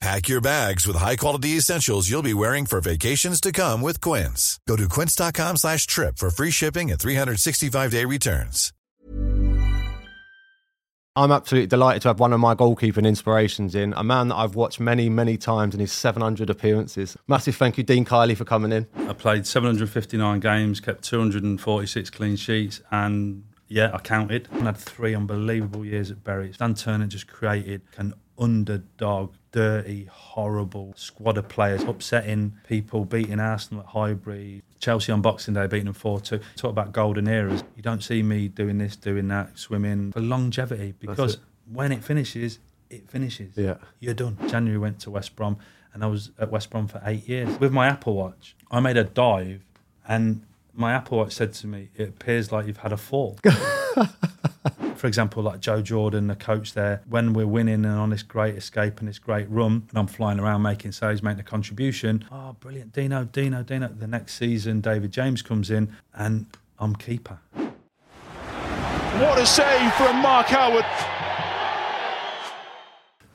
Pack your bags with high-quality essentials you'll be wearing for vacations to come with Quince. Go to quince.com slash trip for free shipping and 365-day returns. I'm absolutely delighted to have one of my goalkeeping inspirations in, a man that I've watched many, many times in his 700 appearances. Massive thank you, Dean Kiely, for coming in. I played 759 games, kept 246 clean sheets, and yeah, I counted. I had three unbelievable years at Bury. Stan Ternent just created an underdog, dirty, horrible squad of players, upsetting people, beating Arsenal at Highbury, Chelsea on Boxing Day, beating them 4 2. Talk about golden eras. You don't see me doing this, doing that, swimming for longevity because it. when it finishes, it finishes. Yeah. You're done. January went to West Brom and I was at West Brom for eight years. With my Apple Watch, I made a dive and my Apple Watch said to me, It appears like you've had a fall. For example, like Joe Jordan, the coach there, when we're winning and on this great escape and this great run, and I'm flying around making saves, making a contribution. Oh, brilliant. Dino, Dino, Dino. The next season, David James comes in and I'm keeper. What a save from Mark Howard.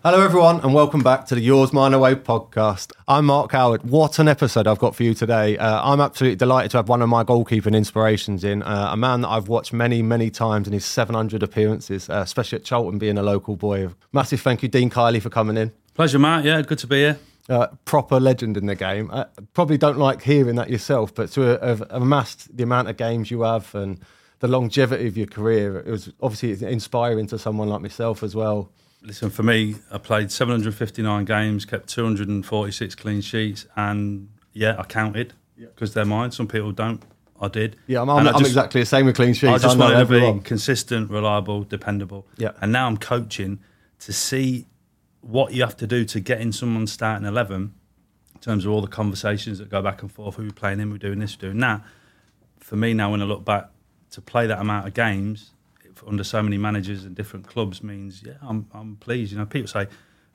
Hello, everyone, and welcome back to the Yours Mine Away podcast. I'm Mark Howard. What an episode I've got for you today. Uh, I'm absolutely delighted to have one of my goalkeeping inspirations in, uh, a man that I've watched many, many times in his 700 appearances, uh, especially at Charlton, being a local boy. Massive thank you, Dean Kiely, for coming in. Pleasure, Matt. Yeah, good to be here. uh, proper legend in the game. I probably don't like hearing that yourself, but to have amassed the amount of games you have and the longevity of your career, it was obviously inspiring to someone like myself as well. Listen, for me, I played 759 games, kept 246 clean sheets, and yeah, I counted because they're mine. Some people don't. I did. Yeah, I'm, I'm, I'm just- exactly the same with clean sheets. I just wanted to be consistent, reliable, dependable. Yeah. And now I'm coaching to see what you have to do to get in someone's starting 11 in terms of all the conversations that go back and forth. Who we playing in, we're doing this, we're doing that. For me now, when I look back, to play that amount of games under so many managers and different clubs means, yeah, I'm, I'm pleased. You know, people say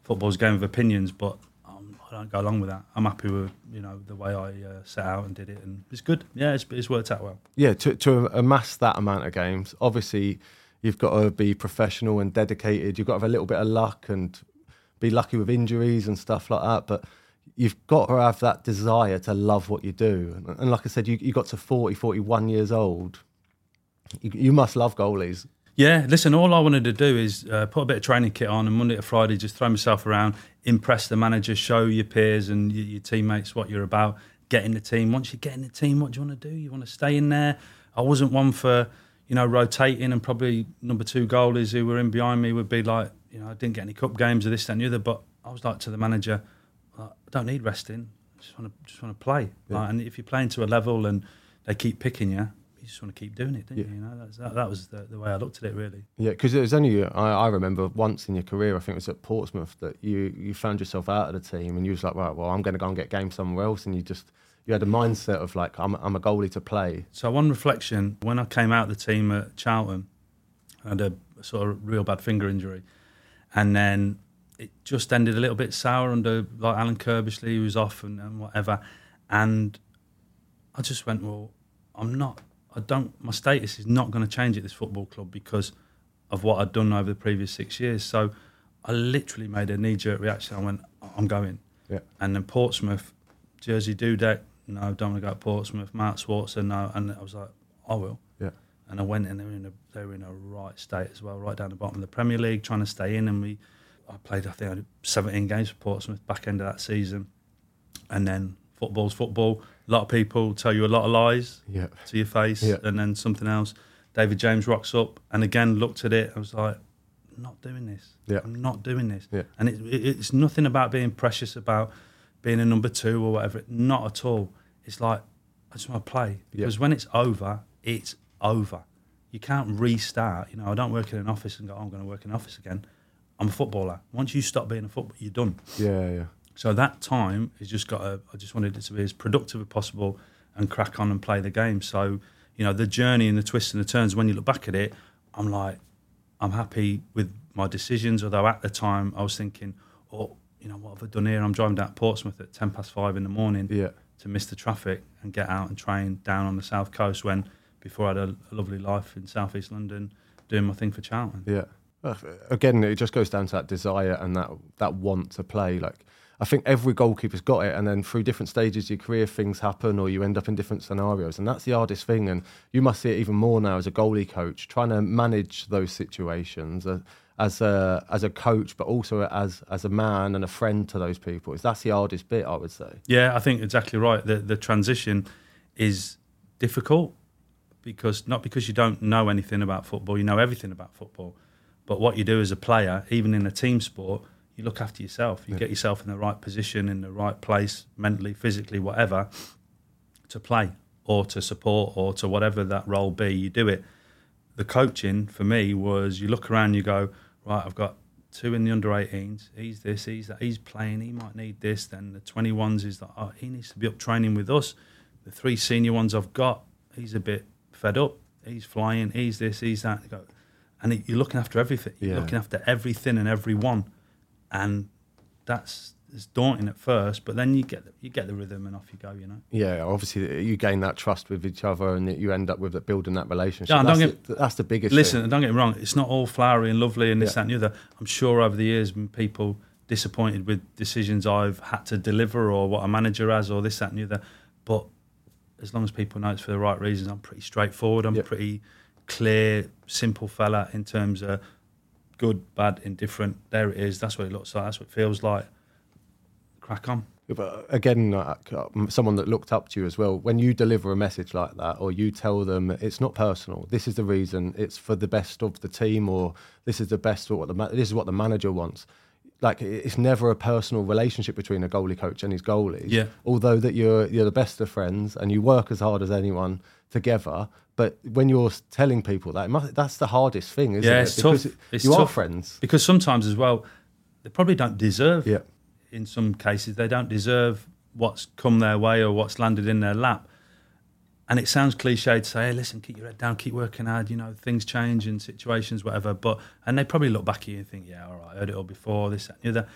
football's a game of opinions, but um, I don't go along with that. I'm happy with, you know, the way I uh, set out and did it. And it's good. Yeah, it's, it's worked out well. yeah, to, to amass that amount of games, obviously you've got to be professional and dedicated. You've got to have a little bit of luck and be lucky with injuries and stuff like that. But you've got to have that desire to love what you do. And, and like I said, you, you got to 40, 41 years old. You must love goalies. Yeah, listen, all I wanted to do is uh, put a bit of training kit on and Monday to Friday just throw myself around, impress the manager, show your peers and your, your teammates what you're about, get in the team. Once you get in the team, what do you want to do? You want to stay in there? I wasn't one for, you know, rotating and probably number two goalies who were in behind me would be like, you know, I didn't get any cup games or this, that and the other, but I was like to the manager, I don't need resting. I just want to just want to play. Like, and if you're playing to a level and they keep picking you, you just want to keep doing it, don't you? You know, that's, that, that was the, the way I looked at it, really. Yeah, because it was only uh, I, I remember once in your career, I think it was at Portsmouth, that you you found yourself out of the team and you was like, right, well, I'm going to go and get games somewhere else, and you just you had a mindset of like, I'm I'm a goalie to play. So one reflection, when I came out of the team at Charlton, I had a sort of real bad finger injury, and then it just ended a little bit sour under like Alan Curbishley, who was off and, and whatever, and I just went, well, I'm not. I don't. My status is not going to change at this football club because of what I'd done over the previous six years. So I literally made a knee jerk reaction. I went, I'm going. Yeah. And then Portsmouth, Jerzy Dudek, no, don't want to go to Portsmouth. Mark Schwarzer, no. And I was like, I will. Yeah. And I went and they were in a they were in a right state as well, right down the bottom of the Premier League, trying to stay in. And we, I played I think I did 17 games for Portsmouth back end of that season, and then football's football. A lot of people tell you a lot of lies Yeah. to your face, Yeah. and then something else. David James rocks up and again looked at it. I was like, I'm not doing this. Yeah. I'm not doing this. Yeah. And it, it, it's nothing about being precious about being a number two or whatever. Not at all. It's like I just want to play because when it's over, it's over. You can't restart. You know, I don't work in an office and go, oh, I'm going to work in an office again. I'm a footballer. Once you stop being a footballer, you're done. Yeah, yeah. So that time has just got. To, I just wanted it to be as productive as possible and crack on and play the game. So you know the journey and the twists and the turns. When you look back at it, I'm like, I'm happy with my decisions. Although at the time I was thinking, oh, you know what have I done here? I'm driving down to Portsmouth at ten past five in the morning Yeah. to miss the traffic and get out and train down on the south coast. When before I had a, a lovely life in southeast London doing my thing for Charlton. Yeah. Again, it just goes down to that desire and that that want to play. Like I think every goalkeeper's got it, and then through different stages of your career, things happen, or you end up in different scenarios, and that's the hardest thing. And you must see it even more now as a goalie coach, trying to manage those situations uh, as a as a coach, but also as as a man and a friend to those people. Is that's the hardest bit, I would say. Yeah, I think exactly right. The the transition is difficult because not because you don't know anything about football, you know everything about football. But what you do as a player, even in a team sport, you look after yourself. You get yourself in the right position, in the right place, mentally, physically, whatever, to play or to support or to whatever that role be. You do it. The coaching for me was you look around, you go, right, I've got two in the under 18s. He's this, he's that, he's playing, he might need this. Then the 21s is that, oh, he needs to be up training with us. The three senior ones I've got, he's a bit fed up. He's flying, he's this, he's that. You go, and it, you're looking after everything. You're Yeah. looking after everything and everyone. And that's it's daunting at first, but then you get the, you get the rhythm and off you go, you know. Yeah, obviously you gain that trust with each other, and you end up with that building that relationship. That's, don't the, that's the biggest. Listen, thing. and don't get me wrong, it's not all flowery and lovely and this, Yeah. that, and the other. I'm sure over the years, when people disappointed with decisions I've had to deliver or what a manager has or this, that, and the other. But as long as people know it's for the right reasons, I'm pretty straightforward. I'm Yeah. pretty clear, simple fella in terms of good, bad, indifferent. There it is. That's what it looks like. That's what it feels like. Crack on. But again, uh, someone that looked up to you as well, when you deliver a message like that, or you tell them it's not personal, this is the reason, it's for the best of the team, or this is the best, or what the this is what the manager wants. Like it's never a personal relationship between a goalie coach and his goalies. Yeah. Although that you're you're the best of friends and you work as hard as anyone together, but when you're telling people that, must, that's the hardest thing, isn't yeah, it? it's Because tough. it- It's you are friends. because sometimes as well, they probably don't deserve. Yeah. In some cases, they don't deserve what's come their way or what's landed in their lap. And it sounds cliche to say, "Hey, listen, keep your head down, keep working hard. You know, things change in situations, whatever." But and they probably look back at you and think, "Yeah, all right, I heard it all before. This, that, and the other."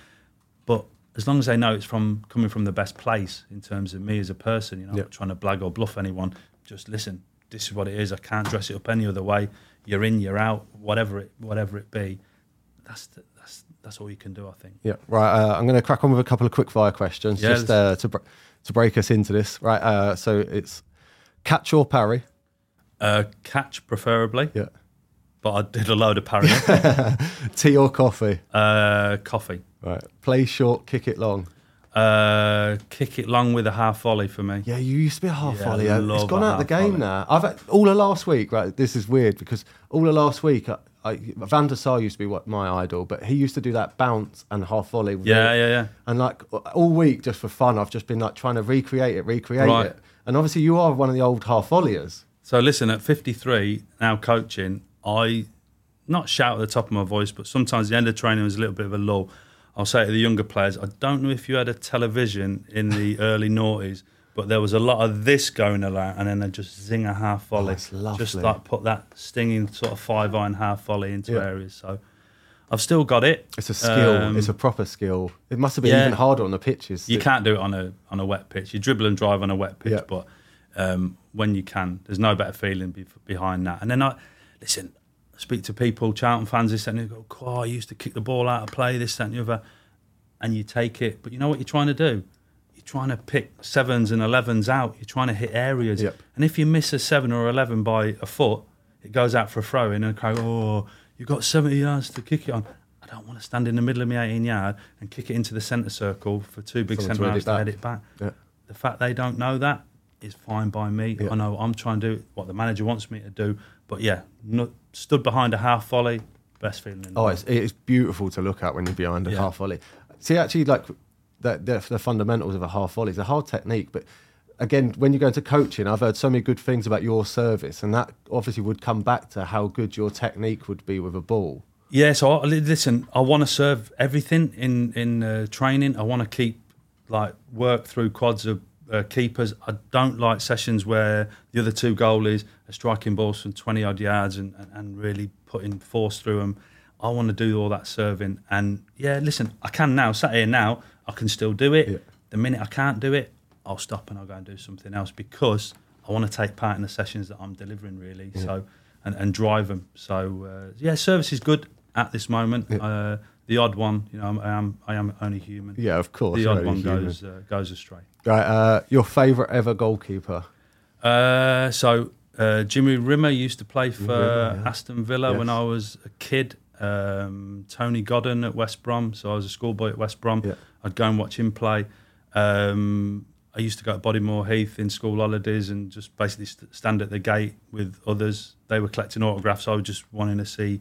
But as long as they know it's from coming from the best place in terms of me as a person, you know, Yeah. not trying to blag or bluff anyone. Just listen. This is what it is. I can't dress it up any other way. You're in, you're out, whatever it, whatever it be. That's the, that's that's all you can do, I think. Yeah, right. Uh, I'm going to crack on with a couple of quick fire questions Yeah, just uh, to br- to break us into this. Right. Uh, so it's catch or parry. Uh, catch preferably, Yeah. but I did a load of parrying. Tea or coffee. uh, coffee. Right. Play short, kick it long. Uh, kick it long with a half volley for me. Yeah, you used to be a half Yeah, volley. I It's love gone a out of the half game volley. now. I've had, all of last week. Right. This is weird because all of last week, I, I, Van der Sar used to be what my idol, but he used to do that bounce and half volley. with Yeah, it. yeah, yeah. And like all week, just for fun, I've just been like trying to recreate it, recreate Right. it. And obviously, you are one of the old half volleyers. So listen, at 53, now coaching, I not shout at the top of my voice, but sometimes the end of training was a little bit of a lull. I'll say to the younger players, I don't know if you had a television in the early noughties, but there was a lot of this going around, and then they just zing a half volley, oh, lovely. just like put that stinging sort of five iron half volley into Yeah. areas. So I've still got it. It's a skill. Um, it's a proper skill. It must have been yeah. even harder on the pitches. You can't do it on a on a wet pitch. You dribble and drive on a wet pitch, Yeah. but um, when you can. There's no better feeling be- behind that. And then I listen, I speak to people, Charlton fans, this and they go, "Oh, I used to kick the ball out of play, this that, and the other," and you take it. But you know what you're trying to do? You're trying to pick sevens and elevens out. You're trying to hit areas. Yep. And if you miss a seven or eleven by a foot, it goes out for a throw in, and the crowd, "Oh, you've got 70 yards to kick it on." I don't want to stand in the middle of my 18 yard and kick it into the centre circle for two big Someone centre halves to head it back. Yeah. The fact they don't know that is fine by me. Yeah. I know I'm trying to do what the manager wants me to do. But yeah, no, stood behind a half volley, best feeling in the Oh, it's, it's beautiful to look at when you're behind a Yeah. half volley. See, actually, like the, the, the fundamentals of a half volley is a hard technique, but again, when you go into coaching, I've heard so many good things about your service, and that obviously would come back to how good your technique would be with a ball. Yeah, so I, listen, I want to serve everything in in uh, training. I want to keep like work through quads of uh, keepers. I don't like sessions where the other two goalies are striking balls from twenty odd yards and, and, and really putting force through them. I want to do all that serving, and yeah, listen, I can now. Sat here now, I can still do it. Yeah. The minute I can't do it, I'll stop and I'll go and do something else because I want to take part in the sessions that I'm delivering, really. So and, and drive them. So uh, yeah, service is good at this moment. Uh, the odd one, you know, I'm, I am I am only human. Yeah, of course. The odd one goes uh, goes astray. Right, uh, your favourite ever goalkeeper? Uh, so uh, Jimmy Rimmer used to play for Rimmer, yeah. Aston Villa when I was a kid. Um, Tony Godden at West Brom. So I was a schoolboy at West Brom. Yeah. I'd go and watch him play. Um, I used to go to Bodymoor Heath in school holidays and just basically st- stand at the gate with others. They were collecting autographs. I was just wanting to see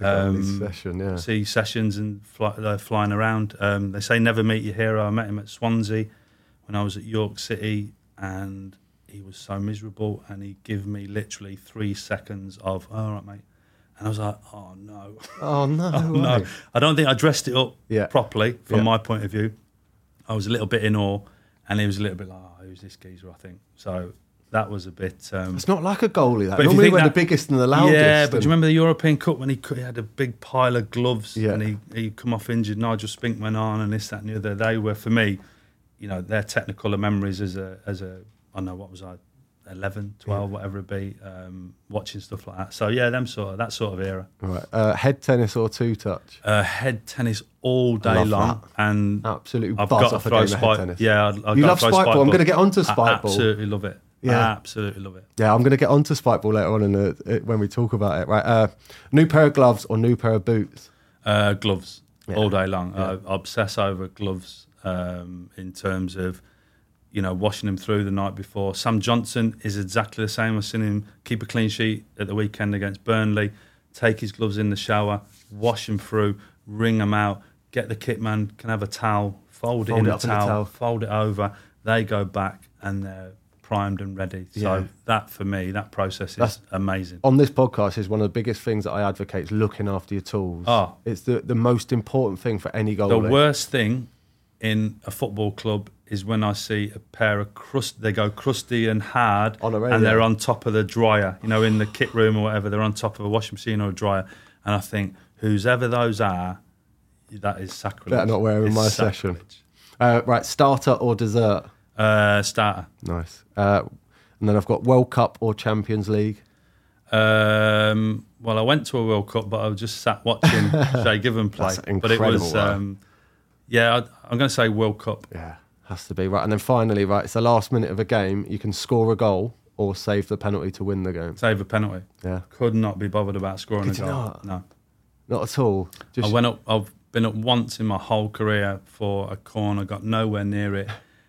um, session, yeah. see sessions and fly, uh, flying around. Um, they say never meet your hero. I met him at Swansea when I was at York City, and he was so miserable. And he gave me literally three seconds of "all right, mate," and I was like, "Oh no, Oh no, oh, way. no!" I don't think I dressed it up Yeah. properly from Yeah. my point of view. I was a little bit in awe, and he was a little bit like, "Oh, who's this geezer?" I think so. That was a bit. Um, It's not like a goalie. That But normally we're the biggest and the loudest. yeah, but do you remember the European Cup when he, he had a big pile of gloves Yeah. and he he come off injured? Nigel Spink went on and this that and the other. They were for me, you know, their technical memories as a as a I don't know what was I, 11, 12, whatever it be, um, watching stuff like that. So yeah, them sort of that sort of era. Right, uh, head tennis or two touch? Uh, head tennis all day Love long, that. and Absolutely I've got to throw spike. tennis. Yeah, I'd, I'd You love spike ball? I'm gonna get onto I spike ball. Absolutely love it. Yeah. I absolutely love it. Yeah, I'm going to get onto spike ball later on in the, uh, when we talk about it. Right, uh, new pair of gloves or new pair of boots? Uh, gloves Yeah. all day long. Yeah. I obsess over gloves um, in terms of you know washing them through the night before. Sam Johnstone is exactly the same. I've seen him keep a clean sheet at the weekend against Burnley. Take his gloves in the shower, wash them through, wring them out. Get the kit man can have a towel, fold, Fold it in it a up in a towel, towel. fold it over. They go back and they're primed and ready. So Yeah. that for me, that process is That's- amazing. On this podcast is one of the biggest things that I advocate is looking after your tools. Oh. It's the, the most important thing for any goalie. The worst thing in a football club is when I see a pair of crust. They go crusty and hard, On a and they're on top of the dryer. You know, in the kit room or whatever, they're on top of a washing machine or a dryer. And I think, whosever those are, that is sacrilege. Better not wear in my session. Uh, right, starter or dessert? Uh, starter. Nice. Uh, and then I've got World Cup or Champions League. Um, well, I went to a World Cup, but I was just sat watching Shay Given play. That's but it was, um, yeah, I, I'm going to say World Cup. Yeah, has to be right. And then finally, right, it's the last minute of a game. You can score a goal or save the penalty to win the game. Save a penalty. Yeah, Could not be bothered about scoring Could a goal. not? No. not at all. Just I went up. I've been up once in my whole career for a corner, got nowhere near it,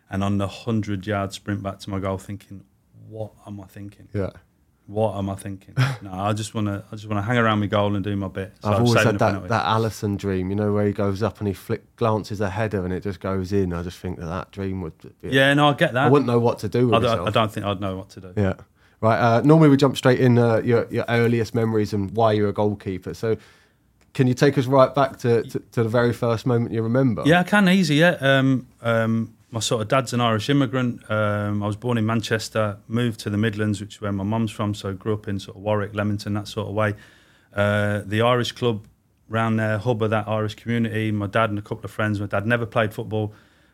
and on the hundred yard sprint back to my goal, thinking, "What am I thinking? yeah. What am I thinking?" no, I just want to. I just want to hang around my goal and do my bit. So I've I'm always had that, that Alisson dream, you know, where he goes up and he flick glances a header and it just goes in. I just think that that dream would be. Yeah, no, I get that. I wouldn't know what to do with I don't, I don't think I'd know what to do. Yeah. Right. Uh, normally we jump straight in uh, your, your earliest memories and why you're a goalkeeper. So can you take us right back to, to, to the very first moment you remember? Yeah, I can easy. Yeah, um, um, my sort of dad's an Irish immigrant. Um, I was born in Manchester, moved to the Midlands, which is where my mum's from. So I grew up in sort of Warwick, Leamington, that sort of way. Uh, the Irish club round there, hub of that Irish community. My dad and a couple of friends. My dad never played football.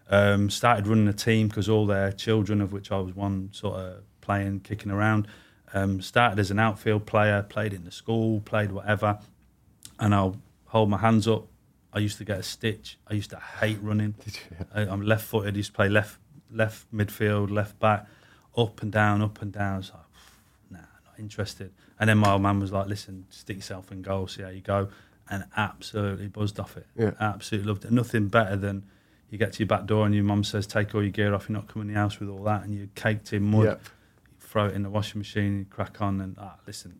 Um, started running a team because all their children, of which I was one, sort of playing, kicking around. Um, started as an outfield player, played in the school, played whatever, and I'll hold my hands up. I used to get a stitch. I used to hate running. I, I'm left-footed. used to play left left midfield, left back, up and down, up and down. I was like, nah, not interested. And then my old man was like, listen, stick yourself in goal, see how you go. And absolutely buzzed off it. Yeah. Absolutely loved it. Nothing better than you get to your back door and your mum says, take all your gear off, you're not coming in the house with all that. And you're caked in mud. Yep. You throw it in the washing machine, you crack on, and ah, listen,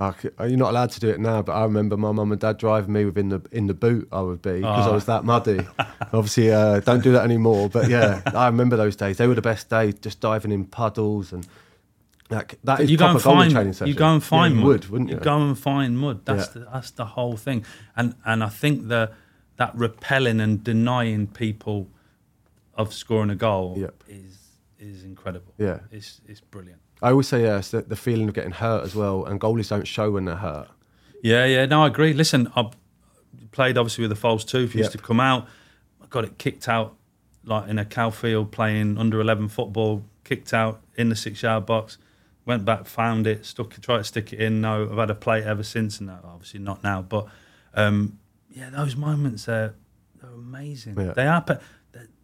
I c- you're not allowed to do it now, but I remember my mum and dad driving me within the in the boot. I would be because I Oh. was that muddy. Obviously, uh, don't do that anymore. But yeah, I remember those days. They were the best days, just diving in puddles and like that is you go proper and find training session. you go and find yeah, you mud. would, wouldn't you? go and find mud. That's Yeah. the, that's the whole thing. And and I think the that repelling and denying people of scoring a goal Yep. is is incredible. Yeah. it's it's brilliant. I always say yes, the, the feeling of getting hurt as well, and goalies don't show when they're hurt. Yeah, yeah. No, I agree. Listen, I played obviously with the false tooth. Used Yep. to come out. I got it kicked out like in a cow field playing under eleven football. Kicked out in the six yard box. Went back, found it, stuck, tried to stick it in. No, I've had a plate ever since, and no, obviously not now. But um, yeah, those moments are they're amazing. Yeah. They are.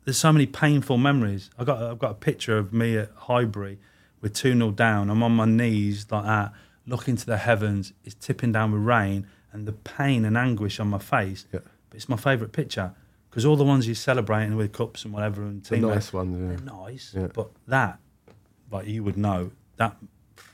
There's so many painful memories. I got I've got a picture of me at Highbury with two 0 down. I'm on my knees like that, looking to the heavens. It's tipping down with rain, and the pain and anguish on my face. Yeah. But it's my favourite picture because all the ones you're celebrating with cups and whatever and The teammates, nice ones, yeah. they're nice. Yeah. But that, like you would know, that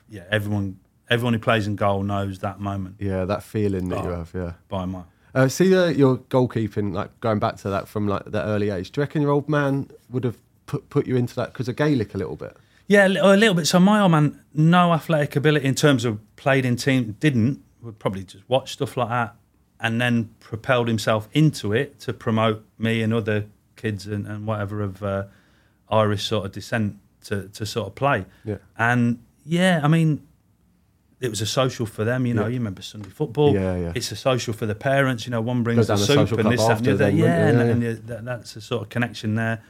yeah, everyone everyone who plays in goal knows that moment Yeah, that feeling that you Oh. have. Yeah. by my. Uh, see uh, your goalkeeping, like going back to that from like that early age. Do you reckon your old man would have put put you into that because of Gaelic a little bit? Yeah, a little bit. So my old man, no athletic ability in terms of played in team, didn't. Would probably just watch stuff like that, and then propelled himself into it to promote me and other kids and, and whatever of uh, Irish sort of descent to to sort of play. Yeah. And yeah, I mean, it was a social for them. You know, Yeah. you remember Sunday football. Yeah, yeah. It's a social for the parents. You know, one brings the the soup and this, that, the after other. then, Yeah, wouldn't and, and Yeah. that, that's a sort of connection there,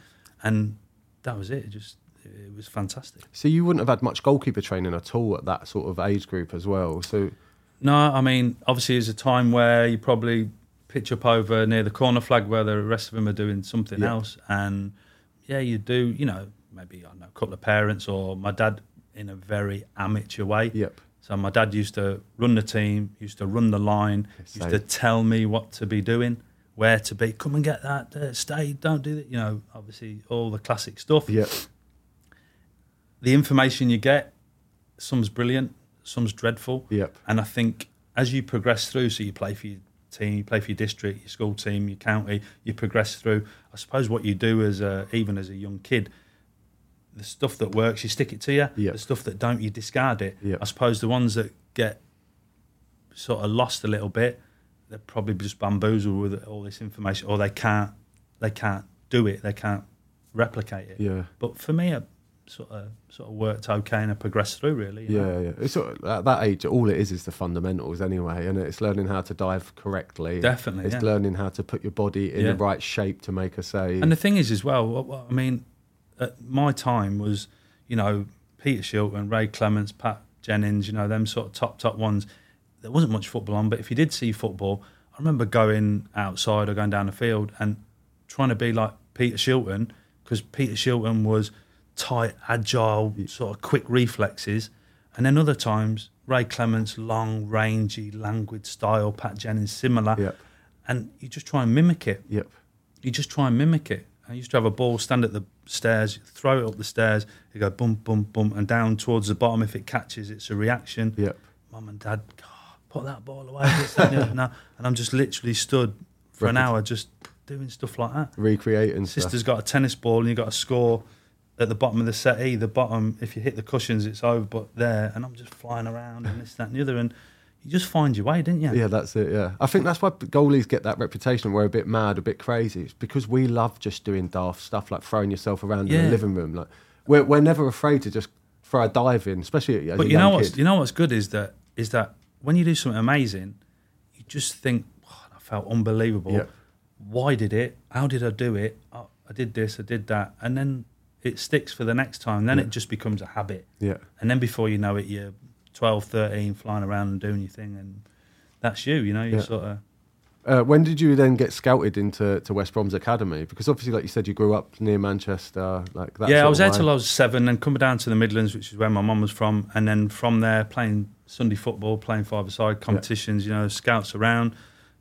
and that was it. It just it was fantastic. So you wouldn't have had much goalkeeper training at all at that sort of age group as well. So No, I mean, obviously, there's a time where you probably pitch up over near the corner flag where the rest of them are doing something Yeah. else. And yeah, you do, you know, maybe, I don't know, a couple of parents or my dad in a very amateur way. Yep. So my dad used to run the team, used to run the line, used to tell me what to be doing, where to be. Come and get that, uh, stay, don't do that. You know, obviously, all the classic stuff yeah, the information you get, some's brilliant, some's dreadful. Yep. And I think as you progress through, so you play for your team, you play for your district, your school team, your county, you progress through. I suppose what you do as a, even as a young kid, the stuff that works, you stick it to you. Yep. The stuff that don't, you discard it. Yep. I suppose the ones that get sort of lost a little bit, they're probably just bamboozled with all this information, or they can't, they can't do it, they can't replicate it. yeah. But for me, sort of sort of worked okay and I progressed through really. you know. Yeah, yeah. It's sort of, at that age, all it is is the fundamentals anyway, and it's learning how to dive correctly. Definitely, it's yeah. learning how to put your body in Yeah. the right shape to make a save. And the thing is, as well, I mean, at my time was, you know, Peter Shilton, Ray Clemence, Pat Jennings, you know, them sort of top top ones. There wasn't much football on, but if you did see football, I remember going outside or going down the field and trying to be like Peter Shilton because Peter Shilton was tight, agile, sort of quick reflexes, and then other times Ray Clemence, long, rangy, languid style, Pat Jennings, similar, Yep. and you just try and mimic it. Yep. You just try and mimic it. I used to have a ball stand at the stairs, throw it up the stairs, you go bump, bump, bump, and down towards the bottom. If it catches, it's a reaction. Yep. Mum and dad, "God, put that ball away. and the other." No. And I'm just literally stood for an hour just doing stuff like that. Recreating stuff. Sister's got a tennis ball and you got to score at the bottom of the settee. The bottom, if you hit the cushions, it's over, but there. And I'm just flying around and this, that, and the other. And you just find your way, didn't you? Yeah, that's it. Yeah, I think that's why goalies get that reputation. We're a bit mad, a bit crazy. It's because we love just doing daft stuff like throwing yourself around in the living room. Like we're we're never afraid to just throw a dive in, especially But you know what's kid. you know what's good is that is that when you do something amazing, you just think, "Wow, that felt unbelievable. Yeah. Why did it? How did I do it? Oh, I did this, I did that, and then it sticks for the next time. Then Yeah. it just becomes a habit. Yeah. And then before you know it, you're 12, 13, flying around and doing your thing, and that's you. You know, you Yeah. sort of. Uh, when did you then get scouted into to West Brom's academy? Because obviously, like you said, you grew up near Manchester, like that. yeah, I was there till I was seven, and coming down to the Midlands, which is where my mum was from, and then from there playing Sunday football, playing five-a-side competitions. You know, scouts around.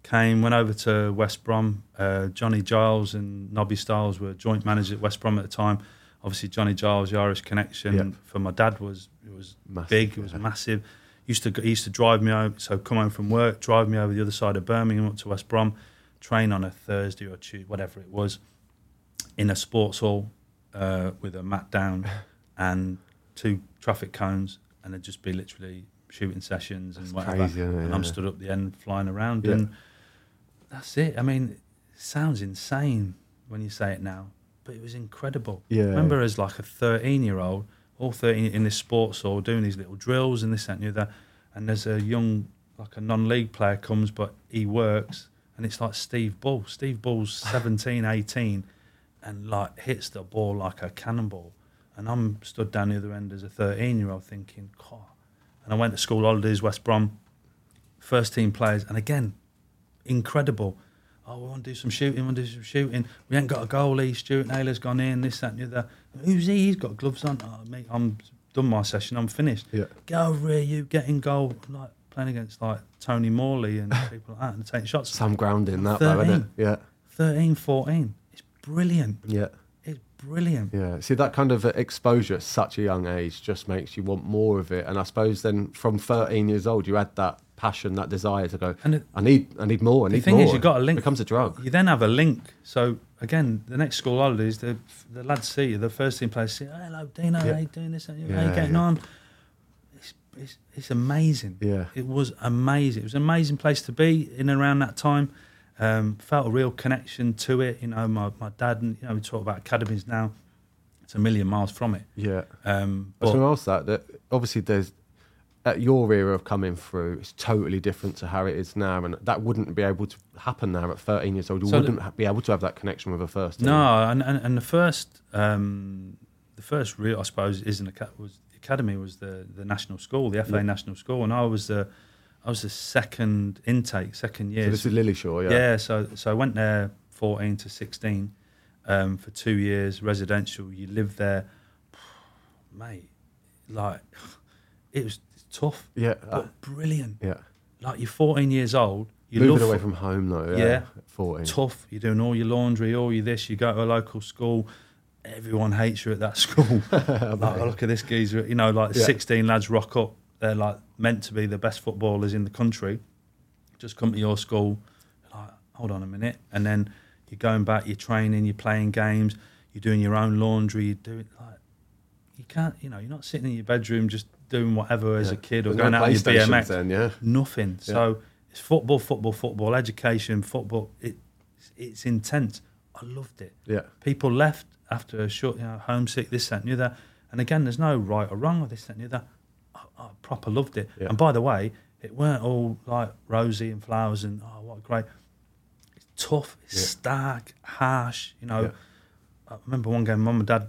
Came, went over to West Brom. Uh, Johnny Giles and Nobby Stiles were joint managers at West Brom at the time. Obviously, Johnny Giles, the Irish connection Yeah. for my dad was it was Massive, big. It was massive. Used to he used to drive me over. So come home from work, drive me over the other side of Birmingham up to West Brom, train on a Thursday or Tuesday, whatever it was, in a sports hall uh, with a mat down and two traffic cones, and it'd just be literally shooting sessions and whatever. crazy, isn't and I'm stood up the end flying around, Yeah. and that's it. I mean, it sounds insane when you say it now, but it was incredible. Yeah. Remember, as like a 13 year old, all 13 in this sports hall doing these little drills and this that, and the other, and there's a young like a non-league player comes, but he works, and it's like Steve Bull. Steve Bull's 17, 18, and like hits the ball like a cannonball. And I'm stood down the other end as a 13 year old thinking, God. And I went to school holidays, West Brom, first team players, and again, incredible. Oh, we want to do some shooting, we want to do some shooting. We ain't got a goalie, Stuart Naylor's gone in, this, that, and the other. Who's he? He's got gloves on. Oh, mate, I'm done my session, I'm finished. Yeah. Get over here, you getting goal. Like playing against like Tony Morley and people like that and taking shots. Some grounding that, though, isn't it? Yeah, 13, 14. It's brilliant. yeah. Brilliant. Yeah, see that kind of exposure at such a young age just makes you want more of it. And I suppose then from 13 years old, you had that passion, that desire to go. And it- I need, I need more. I The thing more. is, you've got a link. It becomes a drug. You then have a link. So again, the next school holidays, the the lads see you, the first team players see, oh, hello, Dino, Yeah. how you doing this? How you Yeah, getting yeah. on? It's, it's, it's amazing. Yeah. It was amazing. It was an amazing place to be in around that time. Um, felt a real connection to it. You know, my, my dad, and you know, we talk about academies now. It's a million miles from it. Yeah. Um, I was but going to ask that. That obviously there's at your era of coming through, it's totally different to how it is now, and that wouldn't be able to happen now at 13 years old. You So wouldn't ha- be able to have that connection with a first. team. No, and, and, and the first, um, the first real, I suppose, is an was the academy was the, the national school, the FA Yeah. national school, and I was the, I was the second intake, second year. So this is Lilleshall, yeah. yeah. So so I went there fourteen to sixteen, um, for two years residential. You live there, mate. Like it was tough, Yeah, but uh, brilliant. yeah. Like you're fourteen years old. You Moving love away from home though. Yeah. yeah, 14. tough. You're doing all your laundry, all your this. You go to a local school. Everyone hates you at that school. like, oh, look at this geezer. You know, like Yeah. 16 lads rock up. They're like meant to be the best footballers in the country. Just come to your school. Like, hold on a minute, and then you're going back. You're training. You're playing games. You're doing your own laundry. You do it like you can't. You know, you're not sitting in your bedroom just doing whatever as Yeah. a kid or There's going no out your BMX. then, yeah. Nothing. So it's football, football, football, education, football. It, it's intense. I loved it. Yeah. People left after a short, you know, homesick, this, that, and the other. And again, there's no right or wrong with this, that, and the other. I, proper loved it. Yeah. And by the way, it weren't all like rosy and flowers and oh, what great. It's tough. It's Yeah. stark, harsh. You know, Yeah. I remember one game, mum and dad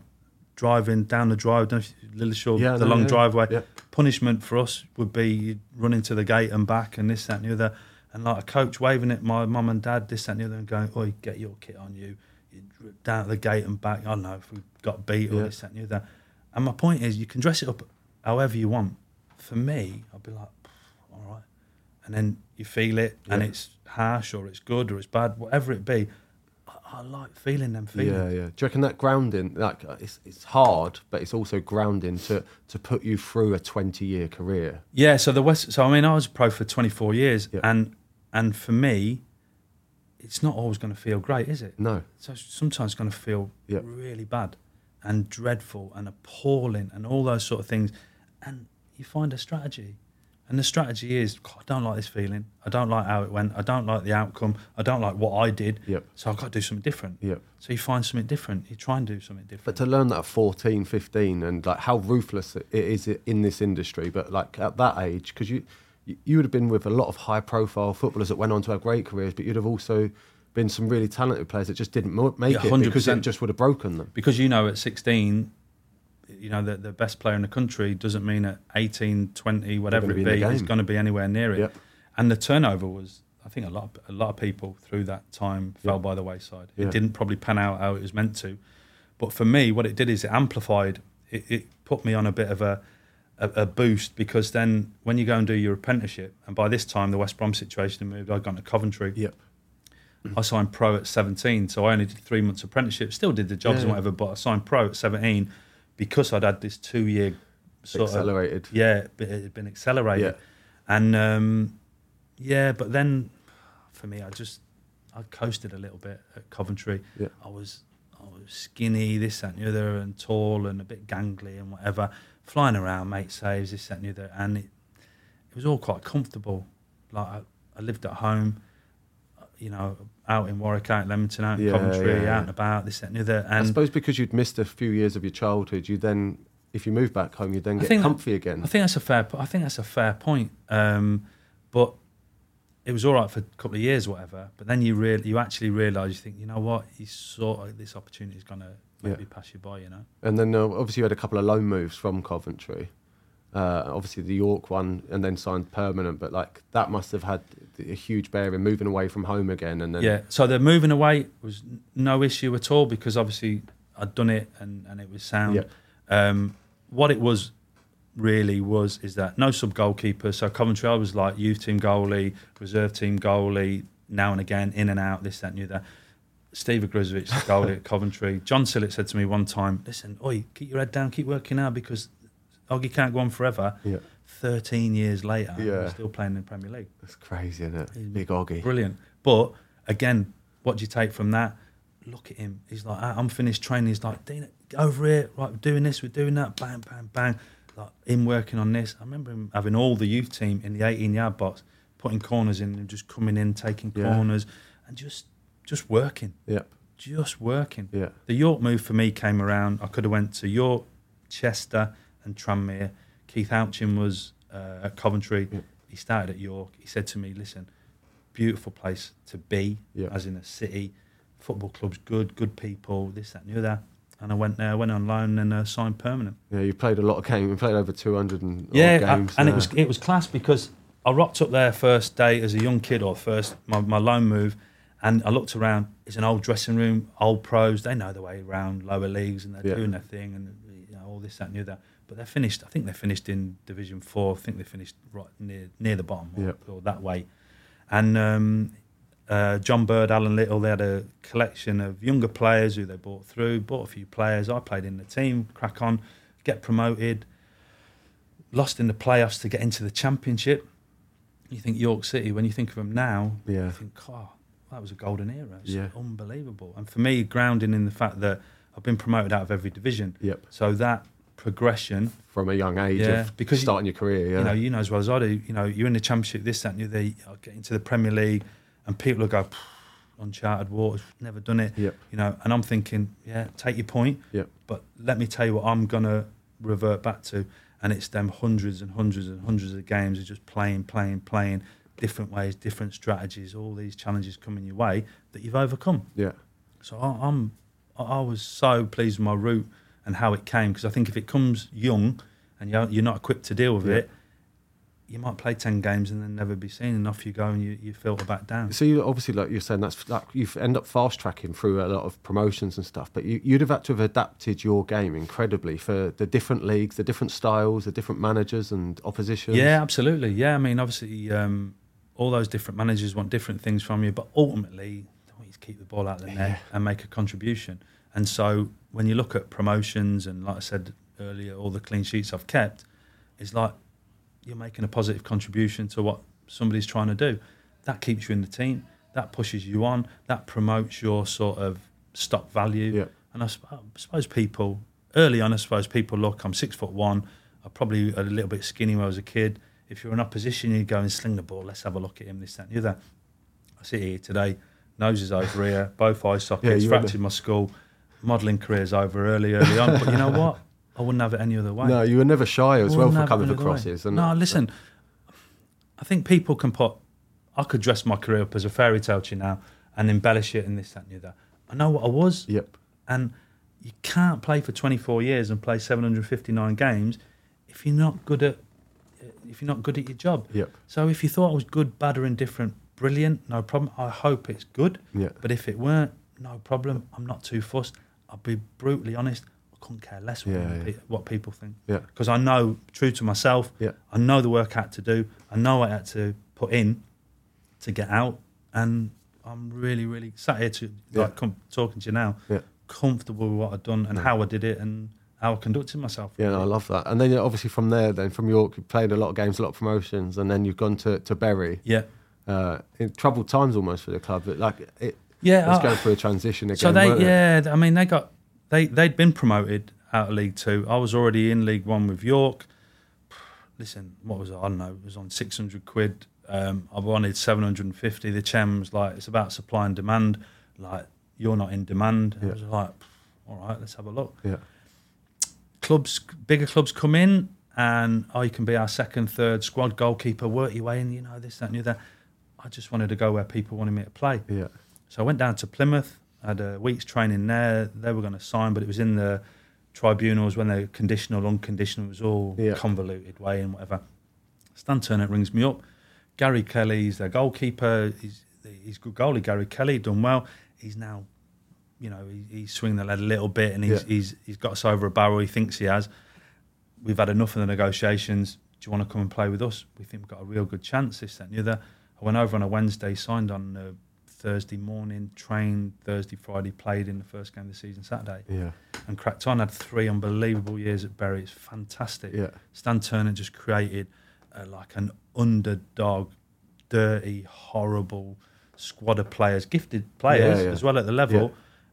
driving down the drive, don't Lilleshall, Yeah, the long driveway. Punishment for us would be you'd run into the gate and back and this, that, and the other. And like a coach waving at my mum and dad, this, that, and the other, and going, Oi, get your kit on you. down at the gate and back. I don't know if we got beat or this, that, and the other. And my point is, you can dress it up however you want. For me, I'd be like, all right. And then you feel it, and it's harsh or it's good or it's bad, whatever it be. I, I like feeling them feelings. Yeah, yeah. Do you reckon that grounding, like uh, it's it's hard, but it's also grounding to to put you through a twenty year career. Yeah, so the West. So I mean, I was a pro for 24 years, Yeah. and and for me, it's not always going to feel great, is it? No. So sometimes it's going to feel Yeah. really bad, and dreadful, and appalling, and all those sort of things, and you find a strategy, and the strategy is, "God, I don't like this feeling. I don't like how it went. I don't like the outcome. I don't like what I did. Yep. So I've got to do something different. Yep. So you find something different. You try and do something different. But to learn that at 14, 15 and like how ruthless it is in this industry, but like at that age, because you, you would have been with a lot of high profile footballers that went on to have great careers, but you'd have also been some really talented players that just didn't make Yeah, it because it 100%. just would have broken them. because you know at 16 you know the, the best player in the country doesn't mean at 18 20 whatever it be in be the he's going to be anywhere near it Yep. and the turnover was i think a lot of, a lot of people through that time fell Yeah. by the wayside Yeah. it didn't probably pan out how it was meant to but for me what it did is it amplified it, it put me on a bit of a a, a boost because then when you go and do your apprenticeship and by this time the west brom situation had moved i'd gone to coventry Yep. I signed pro at 17, so I only did three months apprenticeship. Still did the jobs Yeah, and whatever, but I signed pro at 17 because I'd had this two year sort Accelerated. Of, yeah, it had been accelerated, Yeah. and um, yeah, but then for me, I just I coasted a little bit at Coventry. Yeah. I was I was skinny, this that and the other, and tall and a bit gangly and whatever, flying around, mate saves this that and the other, and it it was all quite comfortable. Like I, I lived at home, uh, you know, out in Warwick, out in Leamington, out in Yeah, Coventry, yeah, yeah. out and about, this that and the other, I suppose because you'd missed a few years of your childhood, you then, if you move back home, you then get think that- comfy again. I think that's a fair. I think that's a fair point. Um, but it was all right for a couple of years, whatever. But then you really, you actually realise, you think, you know what, you sort of this opportunity is going to maybe pass you by, you know. And then uh, obviously you had a couple of loan moves from Coventry. Uh, obviously the York one, and then signed permanent. But like that must have had a huge bearing moving away from home again. And then Yeah. So the moving away was no issue at all because obviously I'd done it and, and it was sound. Yep. Um, what it was really was is that no sub goalkeeper. So Coventry, I was like youth team goalie, reserve team goalie, now and again, in and out, this, that, and the other. Steve Ogrizovic, goalie at Coventry. John Sillett said to me one time, listen, oi, keep your head down, keep working out because Oggy can't go on forever. Yeah. 13 years later, Yeah. we're still playing in the Premier League. That's crazy, isn't it? Big Oggy. Brilliant. But again, what do you take from that? Look at him. He's like, "Ah, I'm finished training. He's like, Dean, over here. Right, we're doing this, we're doing that. Bang, bang, bang. Like him working on this. I remember him having all the youth team in the 18 yard box, putting corners in and just coming in, taking Yeah. corners, and just just working. Yeah. Just working. Yeah. The York move for me came around. I could have went to York, Chester, and Tranmere. Keith Houchen was uh, at Coventry. He started at York. He said to me, "Listen, beautiful place to be, Yeah. as in a city. Football club's good, good people, this, that, and the other." And I went there, went on loan, and uh, signed permanent. Yeah, you played a lot of games. You played over 200 and odd Yeah, I- games. and it was it was class because I rocked up there first day as a young kid or first my, my loan move, and I looked around. It's an old dressing room, old pros. They know the way around lower leagues, and they're Yeah. doing their thing, and you know, all this, that, and the other. But they're finished. I think they finished in Division Four. I think they finished right near near the bottom or, Yep. or that way. And um, uh, John Bird, Alan Little, they had a collection of younger players who they brought through. Bought a few players. I played in the team. Crack on, get promoted lost in the playoffs to get into the championship. You think York City, when you think of them now, Yeah. you think, oh, that was a golden era. It's Yeah. unbelievable. And for me, grounding in the fact that I've been promoted out of every division. Yep. So that progression, from a young age Yeah, of because you- starting your career. Yeah. you know, you know as well as I do, you know, you're in the championship, this, that, and you get into the Premier League, and people will go, "Pff, uncharted waters, never done it. Yep. You know, and I'm thinking, yeah, take your point, Yep. but let me tell you what I'm gonna revert back to, and it's them hundreds and hundreds and hundreds of games of just playing, playing, playing, different ways, different strategies, all these challenges coming your way that you've overcome. Yeah. So I, I'm, I was so pleased with my route and how it came because I think if it comes young and you're, you're not equipped to deal with Yeah. it, you might play 10 games and then never be seen, and off you go and you, you filter back down. So you obviously, like you're saying, that's like you end up fast tracking through a lot of promotions and stuff. But you, you'd have had to have adapted your game incredibly for the different leagues, the different styles, the different managers and oppositions. Yeah, absolutely. Yeah, I mean, obviously, um, all those different managers want different things from you, but ultimately, they want you to keep the ball out of the net and make a contribution. And so, when you look at promotions and, like I said earlier, all the clean sheets I've kept, it's like you're making a positive contribution to what somebody's trying to do. That keeps you in the team. That pushes you on. That promotes your sort of stock value. Yeah. And I, I suppose people early on, I suppose people look. I'm six foot one. I'm probably a little bit skinny when I was a kid. If you're in opposition, you go and sling the ball. Let's have a look at him. This, that, and the other. I sit here today. Nose is over here. Both eye sockets. were fractured my skull. Modelling career's over early, early on. But you know what? I wouldn't have it any other way. No, you were never shy as well for coming any other across And No, listen. I think people can put. I could dress my career up as a fairy tale to you now and embellish it and this, that, and the other. I know what I was. Yep. And you can't play for 24 years and play 759 games if you're not good at if you're not good at your job. Yep. So if you thought I was good, bad, or indifferent, brilliant, no problem. I hope it's good. Yeah. But if it weren't, no problem. I'm not too fussed. I'll be brutally honest. I couldn't care less what, Yeah, yeah. pe- what people think. Yeah. Because I know, true to myself, Yeah. I know the work I had to do. I know I had to put in to get out. And I'm really, really sat here to like com- talking to you now, Yeah. comfortable with what I've done and how I did it and how I conducted myself. Yeah, no, I love that. And then obviously from there, then from York, you played a lot of games, a lot of promotions, and then you've gone to, to Bury. Yeah. Uh, in troubled times almost for the club. But like it, Yeah, it's I- going through a transition again. So they, yeah, I mean, they got they they'd been promoted out of League Two. I was already in League One with York. Listen, what was it? I don't know. It was on six hundred quid. Um, I wanted seven hundred and fifty. The Chem was like, it's about supply and demand. Like, you're not in demand. I Yeah. was like, all right, let's have a look. Yeah. Clubs, bigger clubs come in, and oh, you can be our second, third squad goalkeeper. Work your way in. You know this, that, and the other. I just wanted to go where people wanted me to play. Yeah. So I went down to Plymouth, had a week's training there. They were going to sign, but it was in the tribunals when the conditional, unconditional. Was all Yeah. convoluted way and whatever. Stan Ternent rings me up. Gary Kelly's their goalkeeper. He's he's good goalie. Gary Kelly done well. He's now, you know, he, he's swinging the lead a little bit, and he's Yeah. he's he's got us over a barrel. He thinks he has. We've had enough of the negotiations. Do you want to come and play with us? We think we've got a real good chance. This, that, and the other. I went over on a Wednesday, signed on a Thursday morning, trained Thursday, Friday, played in the first game of the season Saturday, Yeah. and cracked on. Had three unbelievable years at Bury. It's fantastic. Yeah. Stan Ternent just created uh, like an underdog, dirty, horrible squad of players, gifted players Yeah, yeah. as well at the level. Yeah.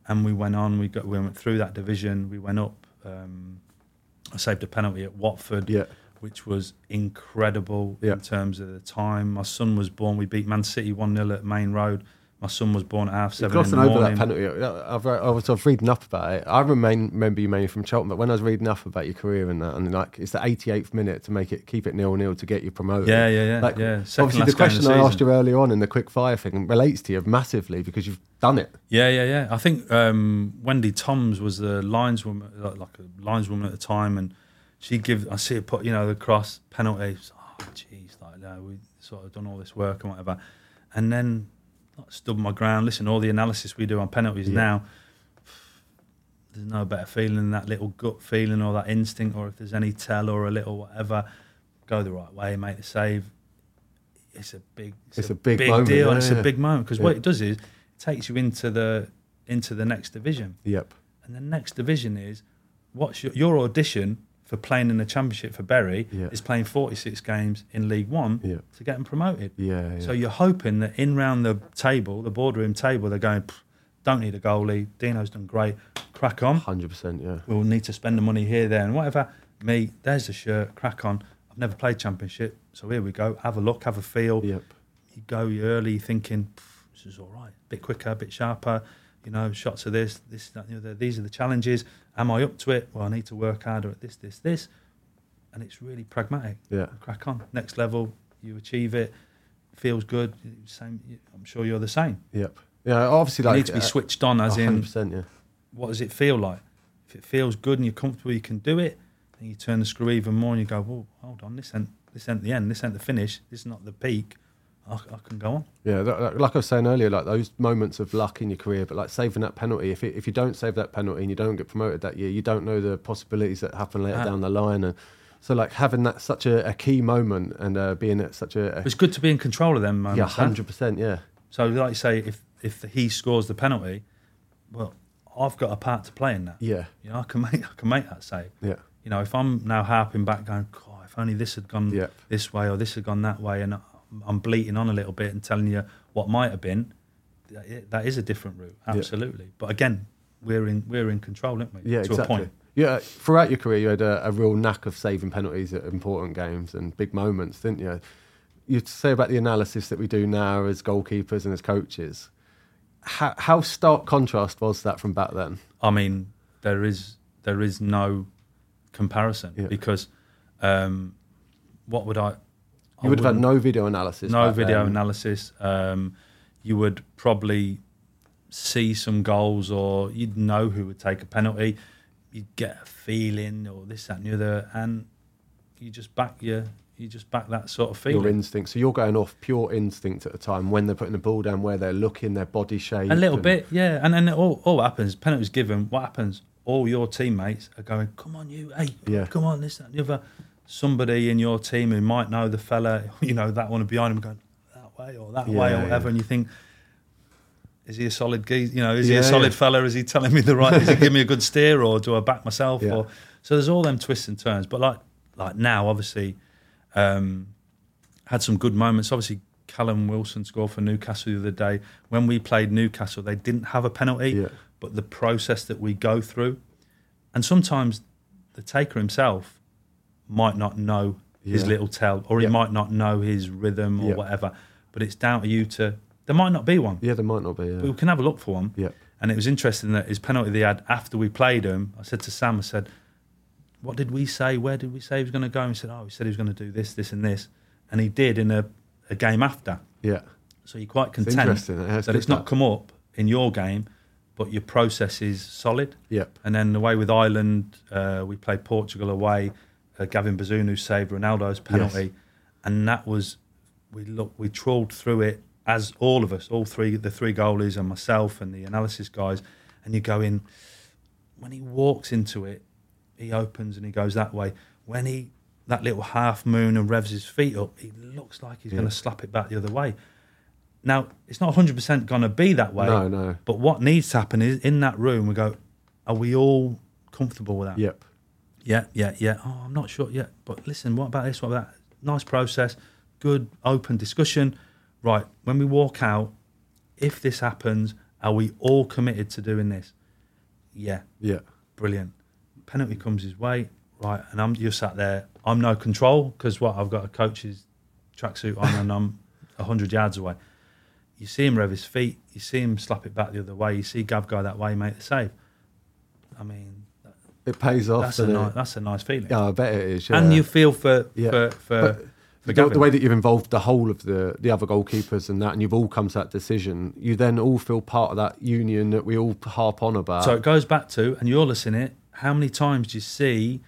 And we went on. We got we went through that division. We went up. Um, I saved a penalty at Watford, Yeah. which was incredible Yeah. in terms of the time. My son was born. We beat Man City one 0 at Maine Road. My son was born at half seven in glossing the over morning. that penalty. I've, I was, I was reading up about it. I remain, remember you mainly from Cheltenham, but when I was reading up about your career and that, and like it's the 88th minute to make it keep it nil nil to get you promoted. Yeah, yeah, yeah, Like, yeah. Second obviously, the question the I asked you earlier on in the quick fire thing relates to you massively because you've done it. Yeah, yeah, yeah. I think um, Wendy Toms was the lineswoman, like, like a lineswoman at the time, and she give. I see her put, you know, the cross penalty. Oh, jeez, like no, we sort of done all this work and whatever, and then like, stood my ground. Listen, all the analysis we do on penalties Yeah. now. There's no better feeling than that little gut feeling or that instinct, or if there's any tell or a little whatever, go the right way, make the save. It's a big, It's a big big moment, deal, and yeah, it's yeah. a big moment because what it does is it takes you into the into the next division. Yep. And the next division is what's your, your audition for playing in the championship for Bury Yeah. is playing 46 games in League One Yeah. to get them promoted. Yeah. So you're hoping that in round the table, the boardroom table, they're going, don't need a goalie. Dino's done great. Crack on. 100%, yeah. We'll need to spend the money here, there, and whatever. Me, there's the shirt. Crack on. I've never played championship, so here we go. Have a look, have a feel. Yep. You go early thinking "Pff, this is all right. bit quicker, a bit sharper. You know, shots of this, this, that, the other. These are the challenges. Am I up to it? Well, I need to work harder at this, this, this. And it's really pragmatic. Yeah. Crack on. Next level, you achieve it. Feels good. Same. I'm sure you're the same. Yep. Yeah, obviously, You like. need to be uh, switched on, as in 100%, yeah. what does it feel like? If it feels good and you're comfortable, you can do it, then you turn the screw even more and you go, well, hold on, this ain't, this ain't the end, this ain't the finish, this is not the peak. I, I can go on. Yeah, that- that- like I was saying earlier, like those moments of luck in your career, but like saving that penalty. If it, if you don't save that penalty and you don't get promoted that year, you don't know the possibilities that happen later Ah. down the line. And so, like having that such a, a key moment and uh, being at such a, a It's good to be in control of them moments. yeah, hundred percent, yeah, So, like you say, if if he scores the penalty, well, I've got a part to play in that. yeah, You know, I can make I can make that save. yeah, You know, if I'm now harping back, going, God, if only this had gone Yeah. this way or this had gone that way, and I'm bleating on a little bit and telling you what might have been, that- is a different route, absolutely. But again, we're in we're in control, aren't we? yeah, to exactly. a point. Yeah, throughout your career, you had a, a real knack of saving penalties at important games and big moments, didn't you? You'd say about the analysis that we do now as goalkeepers and as coaches. How, how stark contrast was that from back then? I mean, there is there is no comparison Yeah. because um, what would I? I You would have had no video analysis. no video then. analysis. Um, you would probably see some goals, or you'd know who would take a penalty. You'd get a feeling, or this, that, and the other, and you just back your, you just back that sort of feeling. Your instinct. So you're going off pure instinct at the time when they're putting the ball down, where they're looking, their body shape. A little and- bit, yeah. And then all, all happens. Penalty's given. What happens? All your teammates are going, "Come on, you, hey, Yeah. come on, this, that, and the other." Somebody in your team who might know the fella, you know, that one behind him, going that way or that way or whatever, yeah. and you think, "Is he a solid geez? You know, is he a solid yeah. fella? Is he telling me the right? Is he giving me a good steer, or do I back myself? Yeah. Or so there's all them twists and turns. But like, like now, obviously, um, had some good moments. Obviously, Callum Wilson scored for Newcastle the other day. When we played Newcastle, they didn't have a penalty, Yeah. but the process that we go through, and sometimes the taker himself might not know his Yeah. little tell, or he Yeah. might not know his rhythm or Yeah. whatever. But it's down to you to. There might not be one, Yeah, there might not be. we can have a look for one. yeah. And it was interesting that his penalty they had after we played him, I said to Sam, I said, What did we say? Where did we say he was going to go? And he said, Oh, he said he was going to do this, this, and this. And he did in a, a game after. Yeah. So you're quite content interesting. It that it's not that. come up in your game, but your process is solid. Yep. And then the way with Ireland, uh, we played Portugal away. Uh, Gavin Bazunu saved Ronaldo's penalty, and that was we look we trawled through it as all of us, all three the three goalies and myself and the analysis guys, and you go in when he walks into it, he opens and he goes that way. When he that little half moon and revs his feet up, he looks like he's going to slap it back the other way. Now it's not 100 percent going to be that way. No, no. But what needs to happen is in that room we go, are we all comfortable with that? Yep. Yeah, yeah, yeah. Oh, I'm not sure yet. But listen, what about this? What about that? Nice process, good open discussion. Right, when we walk out, if this happens, are we all committed to doing this? Yeah, Yeah. brilliant. Penalty comes his way, right, and I'm you're sat there. I'm no control because what I've got a coach's tracksuit on and I'm hundred yards away. You see him rev his feet. You see him slap it back the other way. You see Gav go that way, make the save. I mean, It pays off. that's a nice, that's a nice feeling. Yeah, I bet it is. Yeah. And you feel for Yeah. for for, for the, the way that you've involved the whole of the the other goalkeepers and that, and you've all come to that decision, you then all feel part of that union that we all harp on about. so it goes back to, and you're listening. It. How many times do you see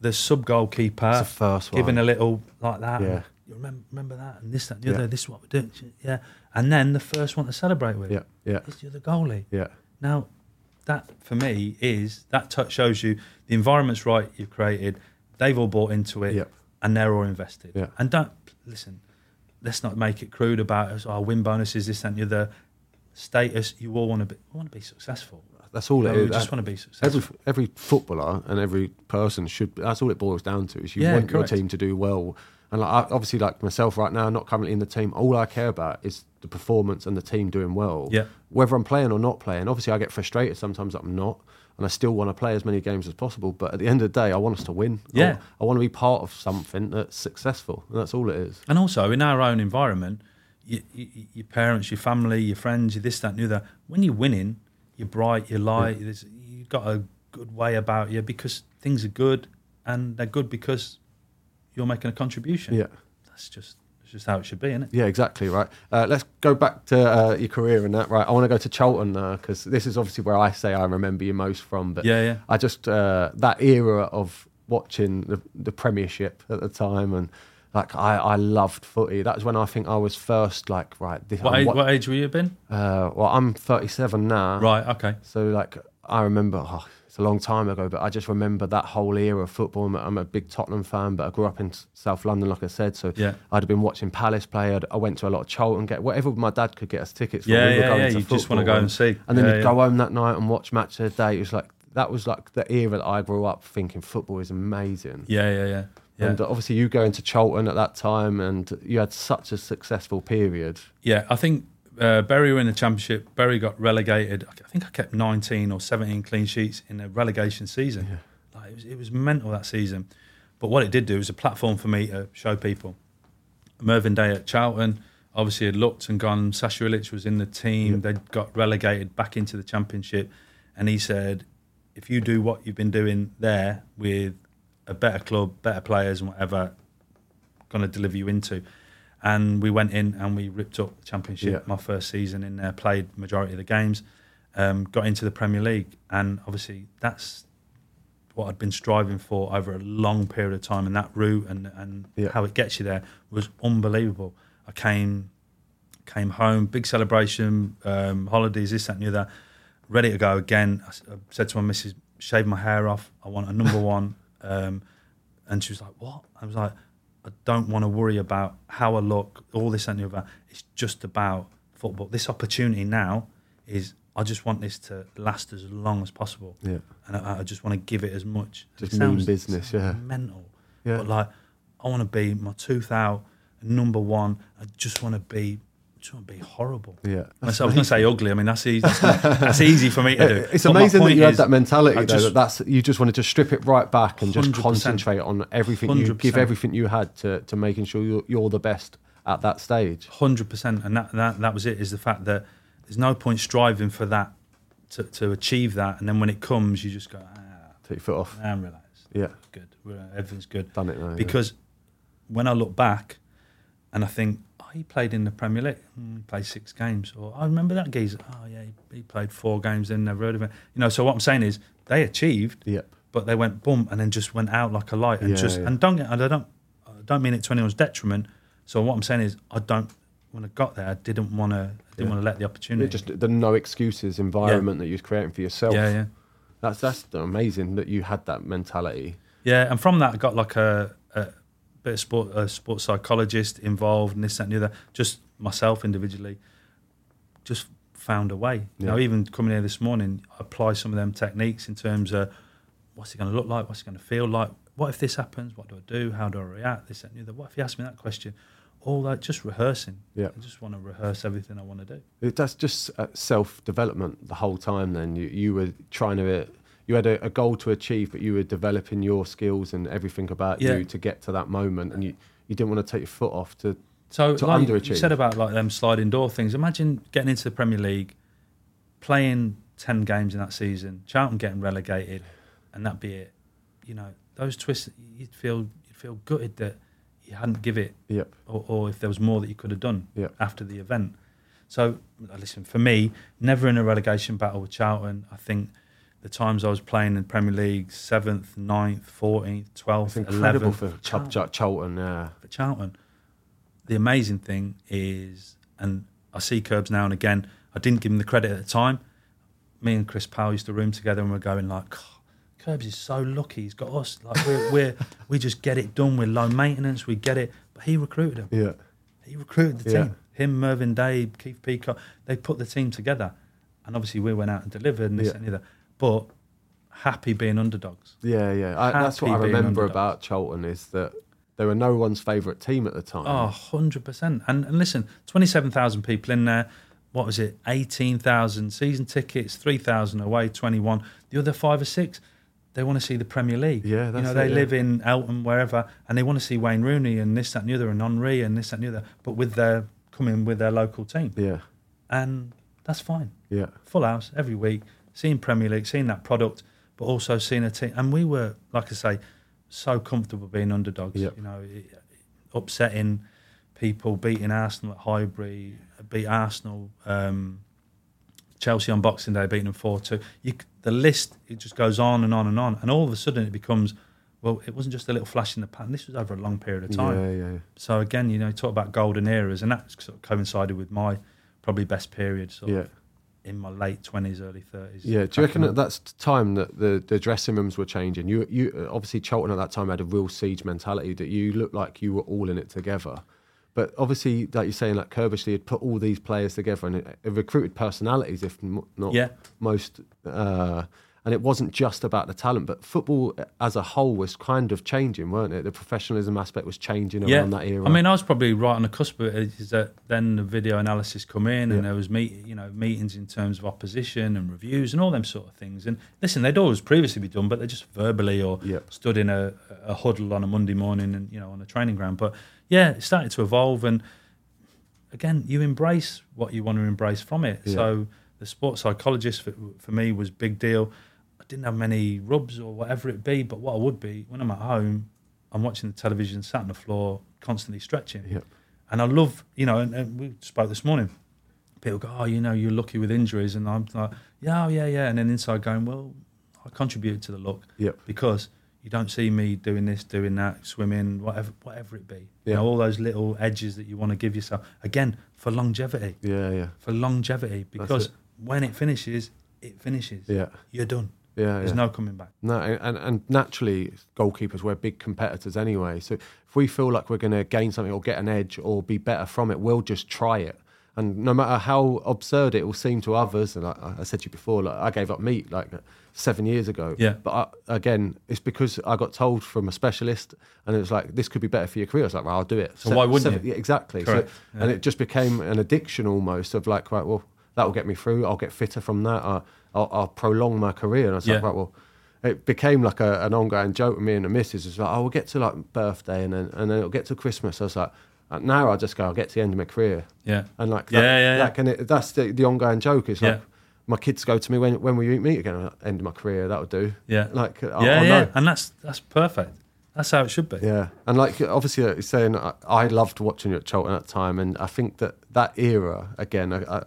the sub goalkeeper the first one. giving a little like that? Yeah. You remember, remember that and this, that, and the Yeah. other. This is what we're doing. Yeah. And then the first one to celebrate with. yeah, yeah, Is the other goalie. yeah, Now, that for me is that touch shows you the environment's right. You've created. They've all bought into it, Yep. and they're all invested. And don't listen. Let's not make it crude about us. Our win bonuses, this and the other. Status. You all want to be. Want to be successful. That's all No, it we just uh, want to be successful. Every every footballer and every person should. That's all it boils down to. Is you Yeah, want correct. your team to do well. And like, I- obviously, like myself right now, not currently in the team. All I care about is the performance and the team doing well. Yeah. Whether I'm playing or not playing. Obviously, I get frustrated sometimes that I'm not, and I still want to play as many games as possible. But at the end of the day, I want us to win. I- Yeah. I, want to be part of something that's successful, and that's all it is. And also in our own environment, you, you, your parents, your family, your friends, your this, that, and other. When you're winning, you're bright, you're light. there's You've got a good way about you because things are good, and they're good because you're making a contribution. Yeah. that's just just how it should be, isn't it? Yeah, exactly right. Uh, let's go back to uh, your career and that. Right, I want to go to Charlton now because this is obviously where I say I remember you most from. But Yeah, yeah. I just uh, that era of watching the, the Premiership at the time and Like I, I loved footy. That was when I think I was first like right. This, What age, wa- what age were you been? Uh, well, I'm 37 now. Right. Okay. So like I remember, oh, it's a long time ago, but I just remember that whole era of football. I'm a, I'm a big Tottenham fan, but I grew up in South London, like I said. So Yeah. I'd have been watching Palace play. I'd, I went to a lot of Charlton, get whatever my dad could get us tickets for. Yeah, we were yeah, going yeah, to you just wanna go and see. And then Yeah, you'd yeah. go home that night and watch match of the day. It was like that was like the era that I grew up thinking football is amazing. Yeah, yeah, yeah. Yeah. And obviously, you go into Charlton at that time, and you had such a successful period. Yeah, I think uh, Bury were in the championship. Bury got relegated. I think I kept 19 or 17 clean sheets in a relegation season. Like it was, it was mental that season. But what it did do was a platform for me to show people. Mervyn Day at Charlton obviously had looked and gone. Sasa Ilic was in the team. They'd got relegated back into the championship, and he said, "If you do what you've been doing there with a better club, better players, and whatever, going to deliver you into." And we went in and we ripped up the championship. Yeah. My first season in there, played majority of the games, um, got into the Premier League, and obviously that's what I'd been striving for over a long period of time, and that route and and Yeah. how it gets you there was unbelievable. I came came home, big celebration, um, holidays, this, that, and the other, ready to go again. I said to my missus, shave my hair off. I want a number one. Um, and she was like, what? I was like, I don't want to worry about how I look, all this and the other. It's just about football. This opportunity now is, I just want this to last as long as possible. Yeah. And I, I just want to give it as much. Just It mean sounds- business, yeah. Mental. Yeah. But like, I want to be my tooth out, number one. I just want to be, to be horrible. Yeah. I was going to say ugly. I mean, that's easy. That's easy for me to do. It's But amazing that you had that mentality, though. just- that that's you just wanted to strip it right back and just concentrate on everything. You give everything you had to to making sure you're, you're the best at that stage. hundred percent, and that, that that was it. Is the fact that there's no point striving for that to, to achieve that, and then when it comes, you just go, ah, Take your foot off. nah, I'm relaxed. Yeah. good. Everything's good. Done it now, yeah. Because when I look back, and I think, he played in the Premier League. He played six games. Or I remember that geezer. Oh yeah, he, he played four games. Then never heard of it. You know. So what I'm saying is, they achieved. Yep. But they went boom, and then just went out like a light, and Yeah, just yeah. and don't get. And I don't. I don't mean it to anyone's detriment. So what I'm saying is, I don't. When I got there, I didn't want to. I didn't Yeah. want to let the opportunity. It just the no excuses environment that you was creating for yourself. Yeah, yeah. That's that's amazing that you had that mentality. Yeah, and from that, I got like a, a bit of sport, a sports psychologist involved, and this, that, and the other. Just myself individually, just found a way. You know, even coming here this morning, I apply some of them techniques in terms of what's it going to look like, what's it going to feel like, what if this happens, what do I do, how do I react, this, that, and the other. What if you ask me that question? All that, just rehearsing. Yeah. I just want to rehearse everything I want to do. It, that's just uh, self development the whole time. Then you you were trying to. Uh, you had a, a goal to achieve, but you were developing your skills and everything about Yeah. you to get to that moment, and you, you didn't want to take your foot off to So, to like you said about like them sliding door things. Imagine getting into the Premier League, playing ten games in that season, Charlton getting relegated, and that be it. You know, those twists. You'd feel you'd feel gutted that you hadn't give it, Yep. or, or if there was more that you could have done Yep. after the event. So, uh, listen, for me, never in a relegation battle with Charlton. I think the times I was playing in the Premier League, seventh, 9th, fourteenth, twelfth, incredible eleventh, for Chub Chub Charlton. Yeah. for Charlton. The amazing thing is, and I see Curbs now and again. I didn't give him the credit at the time. Me and Chris Powell used to room together, and we're going like, Curbs is so lucky. He's got us. Like we're, we're we just get it done. We're low maintenance. We get it. But he recruited him. Yeah. He recruited the Yeah. team. Him, Mervyn Day, Keith Peacock. They put the team together, and obviously we went out and delivered and this Yeah. and the other. But happy being underdogs. Yeah, yeah. I, that's what I being remember underdogs. about Charlton is that they were no one's favourite team at the time. Oh, 100%. And, and listen, 27,000 people in there. What was it? 18,000 season tickets, 3,000 away, 21. The other five or six, they want to see the Premier League. Yeah, You know, it, they yeah. live in Eltham, wherever, and they want to see Wayne Rooney and this, that, and the other, and Henry and this, that, and the other, but with their, coming with their local team. Yeah, And that's fine. yeah. Full house every week, seeing Premier League, seeing that product, but also seeing a team. And we were, like I say, so comfortable being underdogs. Yep. You know, upsetting people, beating Arsenal at Highbury, beat Arsenal, um, Chelsea on Boxing Day, beating them four two. You, the list it just goes on and on and on, and all of a sudden it becomes, Well, it wasn't just a little flash in the pan. This was over a long period of time. Yeah, yeah. So again, you know, talk about golden eras, and that sort of coincided with my probably best period. Sort Yeah. of in my late twenties, early thirties. Yeah, do you reckon at that time that the, the dressing rooms were changing? You, you obviously Charlton at that time had a real siege mentality that you looked like you were all in it together. But obviously, like you're saying, like Curbishley had put all these players together and it, it recruited personalities, if m- not Yeah. most. Uh, and it wasn't just about the talent, but football as a whole was kind of changing, weren't it? The professionalism aspect was changing around that era. I mean, I was probably right on the cusp of it. Is that then the video analysis come in, and Yeah. there was meet, you know, meetings in terms of opposition and reviews and all them sort of things. And listen, they'd always previously be done, but they're just verbally or Yeah. stood in a, a huddle on a Monday morning and you know on a training ground. But yeah, it started to evolve, and again, you embrace what you want to embrace from it. Yeah. So the sports psychologist for, for me was big deal. I didn't have many rubs or whatever it be, but what I would be when I'm at home, I'm watching the television, sat on the floor, constantly stretching. Yep. And I love, you know, and, and we spoke this morning. People go, oh, you know, you're lucky with injuries, and I'm like, yeah, oh, yeah, yeah, and then inside going, well, I contributed to the luck Yep. because you don't see me doing this, doing that, swimming, whatever, whatever it be. You Yeah. know, all those little edges that you want to give yourself again for longevity, yeah, yeah, for longevity, because it. when it finishes, it finishes. yeah, You're done. Yeah. There's yeah. no coming back. No, and, and naturally, goalkeepers, we're big competitors anyway. So if we feel like we're going to gain something or get an edge or be better from it, we'll just try it. And no matter how absurd it will seem to others, and I, I said to you before, like I gave up meat like seven years ago. Yeah. But I, again, it's because I got told from a specialist, and it was like, this could be better for your career. I was like, well, I'll do it. So why wouldn't you? yeah, exactly. Correct, So, And it just became an addiction almost of like, right, well, that will get me through. I'll get fitter from that. I'll, I'll, I'll prolong my career. And I was like, right, well, it became like a, an ongoing joke with me and the missus. It's like, oh, we'll get to like birthday and then and then it'll get to Christmas. I was like, uh, now I just go, I'll get to the end of my career. Yeah. And like, Yeah, that, yeah, yeah. that can, it, that's the, the ongoing joke. It's like, Yeah. my kids go to me, when, when will you eat meat again? Like, End of my career, that'll do. Yeah. Like, yeah, I yeah. And that's that's perfect. That's how it should be. Yeah, and like obviously, like you're saying I, I loved watching you at Charlton at that time, and I think that that era again, I, I,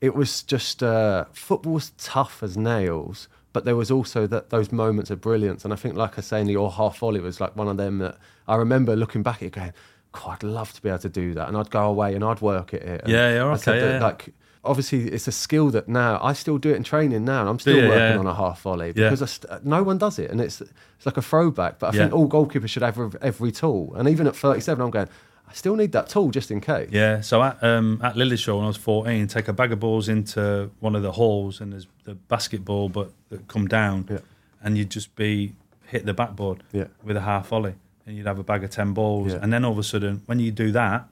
it was just uh, football was tough as nails, but there was also that those moments of brilliance, and I think, like I say, in your half volley was like one of them that I remember looking back at it going, God, I'd love to be able to do that, and I'd go away and I'd work at it. And Yeah, yeah, okay, that, yeah, like. Obviously, it's a skill that now I still do it in training now, and I'm still? Yeah, working yeah. on a half volley because I st- no one does it, and it's it's like a throwback. But I think all goalkeepers should have every, every tool. And even at 37, I'm going, I still need that tool just in case. Yeah, so at um, at when I was 14, take a bag of balls into one of the halls and there's the basketball but that come down Yeah. and you'd just be hit the backboard Yeah. with a half volley and you'd have a bag of 10 balls Yeah. and then all of a sudden when you do that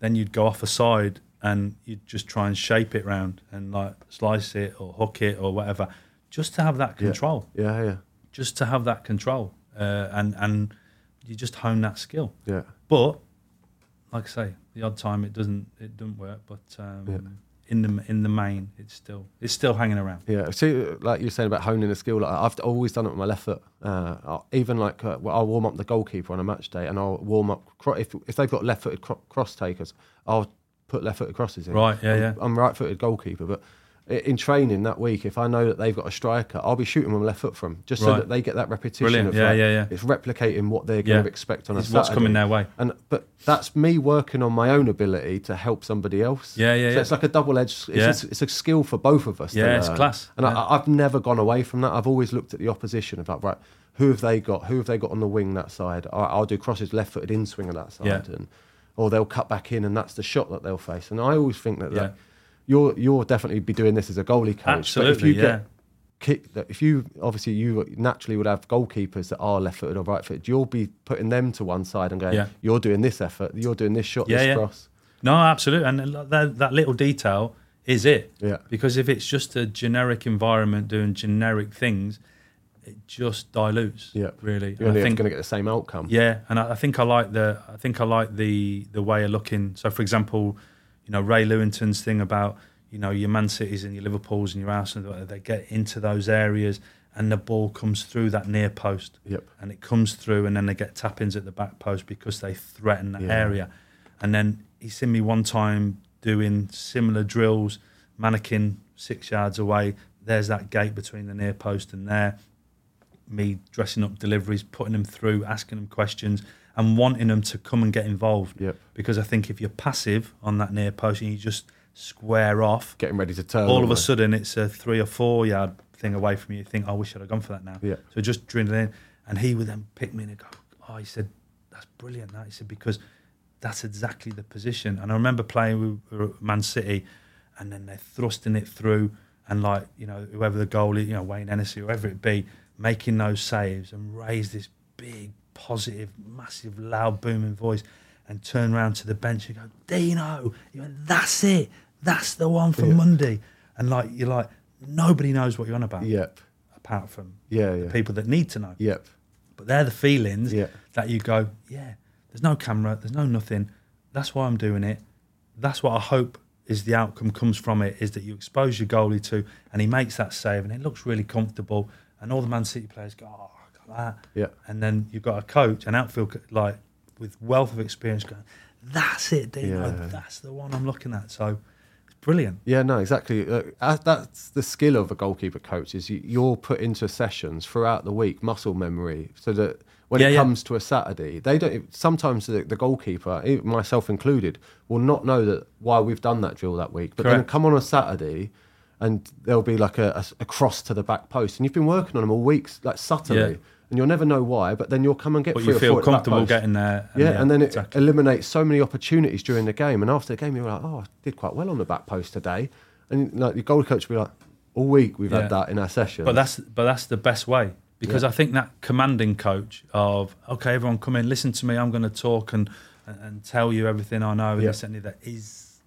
then you'd go off a side and you'd just try and shape it round and like slice it or hook it or whatever just to have that control Yeah, yeah, just to have that control uh, and and you just hone that skill yeah. but like I say, the odd time it doesn't it doesn't work. But um, Yeah. in the in the main, it's still it's still hanging around. Yeah, see, like you're saying about honing a skill, like I've always done it with my left foot. Uh, I'll- even like uh, well, I'll warm up the goalkeeper on a match day, and I'll warm up cro- if if they've got left-footed cro- cross takers, I'll put left-footed crosses in. Right, yeah, I'm, yeah. I'm right-footed goalkeeper, but in training that week, if I know that they've got a striker, I'll be shooting my left foot from just so that they get that repetition. Brilliant, Of yeah, like, yeah, yeah. It's replicating what they're going Yeah. to expect on a It's what's Saturday. coming their way. And but that's me working on my own ability to help somebody else. Yeah, yeah, So yeah. it's like a double-edged. It's, Yeah. a, it's a skill for both of us. Yeah, it's class. And. I, I've never gone away from that. I've always looked at the opposition of like, right, who have they got? Who have they got on the wing that side? I, I'll do crosses left-footed in swing on that side, and or they'll cut back in, and that's the shot that they'll face. And I always think that, Yeah. You're you're definitely be doing this as a goalie coach. but if Absolutely, you yeah. get kick that if you obviously you naturally would have goalkeepers that are left-footed or right-footed, you'll be putting them to one side and going, Yeah. you're doing this effort, you're doing this shot, Yeah, this yeah. cross. No, absolutely, and that that little detail is it. Yeah. Because if it's just a generic environment doing generic things, it just dilutes. Yeah, really. You're only going to get the same outcome. Yeah, and I, I think I like the I think I like the the way of looking. So, for example, you know Ray Lewington's thing about you know your Man Cities and your Liverpools and your Arsenal, they get into those areas and the ball comes through that near post, Yep. and it comes through, and then they get tap ins at the back post because they threaten that Yeah. area. And then he seen me one time doing similar drills, mannequin six yards away. There's that gate between the near post and there me dressing up deliveries, putting them through, asking them questions, and wanting them to come and get involved. Yep. Because I think if you're passive on that near post and you just square off, Getting ready to turn. all of a almost. sudden it's a three or four yard thing away from you. You think, oh, I wish I'd have gone for that now. Yeah. So just drilling in, and he would then pick me and go, oh, he said, that's brilliant. That he said because that's exactly the position. And I remember playing with Man City, and then they're thrusting it through, and like you know whoever the goalie, you know Wayne Hennessy, whoever it be, making those saves and raise this big, positive, massive, loud, booming voice, and turn around to the bench and go, Dino, you went, that's it, that's the one for Yeah. Monday, and like you're like nobody knows what you're on about, Yep. apart from Yeah, the yeah. people that need to know. Yep. But they're the feelings Yeah. that you go, yeah, there's no camera, there's no nothing. That's why I'm doing it. That's what I hope is the outcome comes from it is that you expose your goalie to and he makes that save and it looks really comfortable and all the Man City players go, oh, that. Yeah. And then you've got a coach, an outfield co- like with wealth of experience going, that's it, Dino, Yeah. that's the one I'm looking at. So it's brilliant. Yeah, no, exactly. Uh, that's the skill of a goalkeeper coach is you, you're put into sessions throughout the week, muscle memory, so that when Yeah, it yeah. comes to a Saturday, they don't. Sometimes the, the goalkeeper, myself included, will not know that why we've done that drill that week. But then come on a Saturday, and there'll be like a, a, a cross to the back post, and you've been working on them all weeks, like subtly, Yeah. And you'll never know why. But then you'll come and get. But three you or feel four at the back comfortable getting there. Yeah, and then it exactly. eliminates so many opportunities during the game. And after the game, you're like, oh, I did quite well on the back post today. And like your goal coach will be like, all week we've Yeah. had that in our session. But that's but that's the best way because Yeah. I think that commanding coach of okay, everyone come in, listen to me. I'm going to talk and, and and tell you everything I know and Yeah. and that is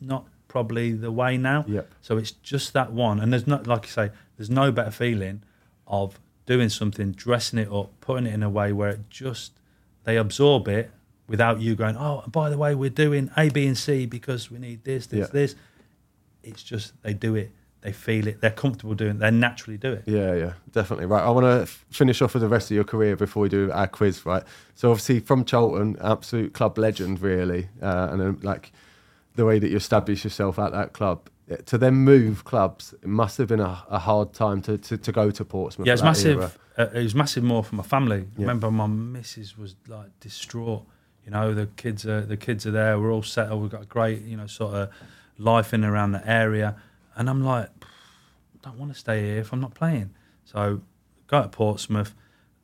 not probably the way now. Yep. So it's just that one, and there's not like you say, there's no better feeling of doing something, dressing it up, putting it in a way where it just they absorb it without you going, oh, by the way, we're doing A, B, and C because we need this, this, Yeah. this. It's just they do it, they feel it, they're comfortable doing it, they naturally do it. Yeah, yeah, definitely. Right, I want to f- finish off with the rest of your career before we do our quiz, right? So obviously from Charlton, absolute club legend, really, uh, and then, like the way that you established yourself at that club. To then move clubs, it must have been a, a hard time to, to, to go to Portsmouth. Yeah, that era. massive. Uh, it was massive more for my family. Yeah. Remember, my missus was like distraught. You know, the kids are the kids are there. We're all settled. We've got a great, you know, sort of life in and around the area. And I'm like, I don't want to stay here if I'm not playing. So go to Portsmouth.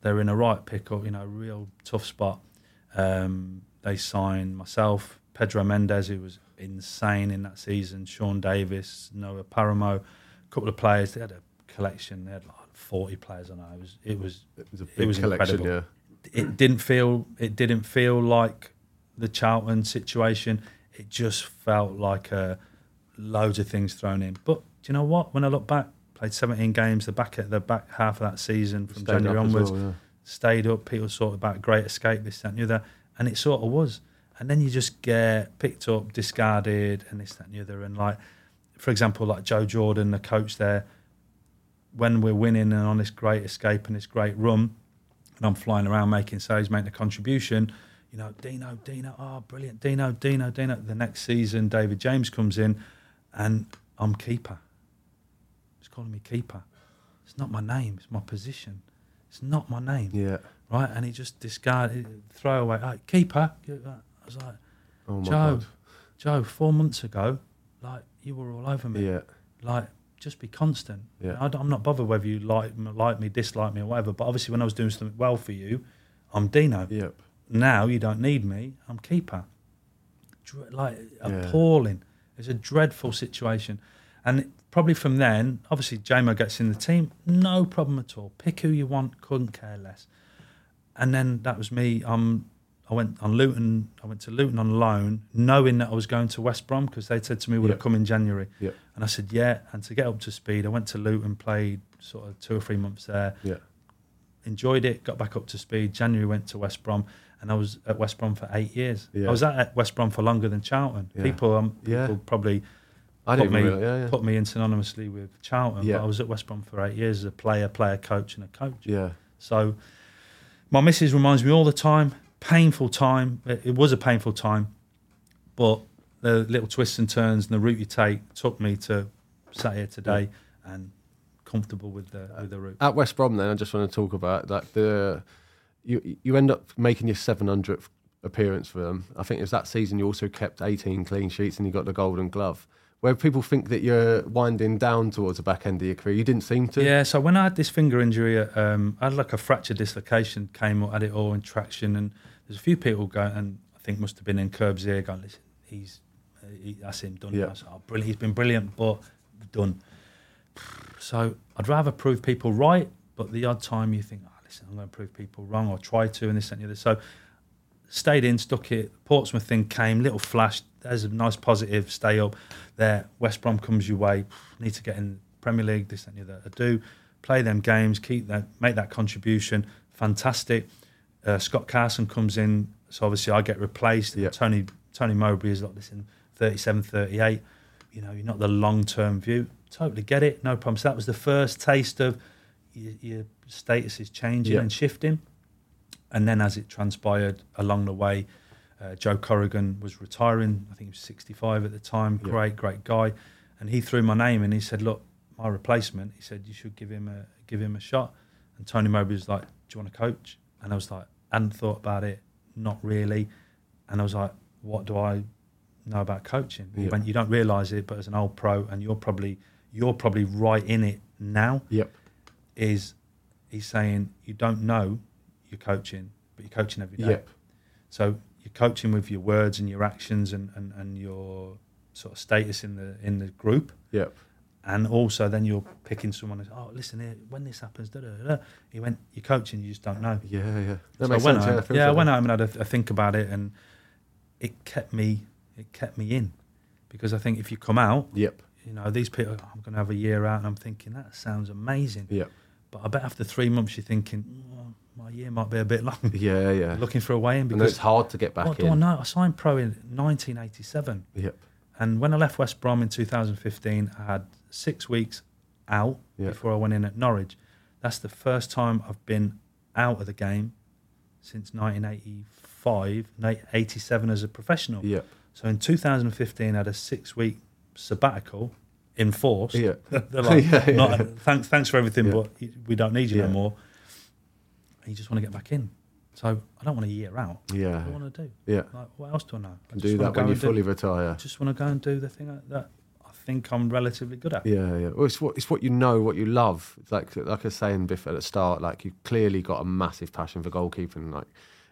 They're in a right pickle. You know, real tough spot. Um, they signed myself, Pedro Mendes, who was insane in that season. Sean Davis, Noé Pamarot, a couple of players. They had a collection. They had like 40 players on it. It was it was It was a big collection, incredible. yeah. It didn't feel it didn't feel like the Charlton situation. It just felt like uh, loads of things thrown in. But do you know what? When I look back, played 17 games. The back at the back half of that season from Stayed January onwards, well, yeah. stayed up. People sort of about great escape, this that and the other, and it sort of was. And then you just get picked up, discarded, and this that and the other. And like, for example, like Joe Jordan, the coach there, when we're winning and on this great escape and this great run, and I'm flying around making saves, making a contribution, you know, Dino, Dino, oh, brilliant, Dino, Dino, Dino. The next season, David James comes in, and I'm keeper. He's calling me keeper. It's not my name. It's my position. It's not my name. Yeah. Right, and he just discarded, throw away, "Hey, keeper. I was like, Oh my Joe, God. Joe, four months ago, like you were all over me. Yeah. Like, just be constant. Yeah. I, am not bothered whether you like like me, dislike me, or whatever. But obviously, when I was doing something well for you, I'm Dino. Yep. Now you don't need me. I'm keeper. Dre- like Yeah. appalling. It's a dreadful situation, and probably from then, obviously, JMO gets in the team. No problem at all. Pick who you want. Couldn't care less. And then that was me. Um, I went on Luton. I went to Luton on loan, knowing that I was going to West Brom because they said to me, "Would Yep. have come in January?" Yep. And I said, "Yeah." And to get up to speed, I went to Luton, played sort of two or three months there. Yeah. Enjoyed it. Got back up to speed. January went to West Brom, and I was at West Brom for eight years. Yeah. I was at West Brom for longer than Charlton. Yeah. People, um, people Yeah. probably I put me realize- yeah, yeah. put me in synonymously with Charlton. Yeah. But I was at West Brom for eight years as a player, player, coach, and a coach. Yeah. So my missus reminds me all the time, painful time. It, it was a painful time, but the little twists and turns and the route you take took me to sat here today and comfortable with the with the route. At West Brom, then I just want to talk about like the you you end up making your 700th appearance for them. I think it was that season you also kept 18 clean sheets and you got the Golden Glove. Where people think that you're winding down towards the back end of your career, you didn't seem to. Yeah, so when I had this finger injury, um, I had like a fracture dislocation, came up, had it all in traction, and there's a few people going, and I think must have been in Curb's ear going, listen, he's, uh, he, that's him done. Yeah. Said, oh, brilliant, he's been brilliant, but done. So I'd rather prove people right, but the odd time you think, oh, listen, I'm going to prove people wrong, or try to, and this and the other. So stayed in, stuck it. Portsmouth thing came, little flash. There's a nice positive. Stay up. There, West Brom comes your way. Need to get in Premier League. This and the other. I do play them games, keep that, make that contribution. Fantastic. Uh, Scott Carson comes in, so obviously I get replaced. Yeah. Tony Tony Mowbray is like, this in 37, 38. You know, you're not the long term view. Totally get it. No problem. So that was the first taste of your, your status is changing Yeah. and shifting. And then as it transpired along the way, uh, Joe Corrigan was retiring. I think he was 65 at the time. Yeah. Great, great guy. And he threw my name and he said, "Look, my replacement." He said, "You should give him a give him a shot." And Tony Mowbray was like, "Do you want to coach?" And I was like, "I hadn't thought about it, not really." And I was like, "What do I know about coaching?" Yeah. went, "You don't realise it, but as an old pro, and you're probably you're probably right in it now." Yep. Is he's saying you don't know you're coaching, but you're coaching every day. Yep. So you're coaching with your words and your actions and, and, and your sort of status in the in the group. Yep. And also then you're picking someone who's, oh, listen here, when this happens, da, da, da. He went, you're coaching, you just don't know. Yeah, yeah. That So makes I went sense. home, yeah, I yeah, I went home and had a, a think about it and it kept me it kept me in. Because I think if you come out, Yep. you know, these people, "Oh, I'm going to have a year out, and I'm thinking that sounds amazing. Yep. But I bet after three months, you're thinking, my year might be a bit long. Yeah, yeah. Looking for a way in and because it's hard to get back what in. do I know? I signed pro in 1987, Yep. and when I left West Brom in 2015, I had six weeks out Yeah. before I went in at Norwich. That's the first time I've been out of the game since 1985, ni- 87 as a professional. Yep. So in 2015, I had a six-week sabbatical enforced. Yeah. They're like, Yeah, yeah. "Not- thanks, thanks for everything, but we don't need you no more. And you just want to get back in. So I don't want a year out. Yeah. What do I want to do? Yeah. Like, what else do I know? I Can do that when you and do- fully retire. I just want to go and do the thing that- I think I'm relatively good at. Yeah, yeah. Well, it's what it's what you know, what you love. It's like like I was saying before at the start, like you clearly got a massive passion for goalkeeping, like,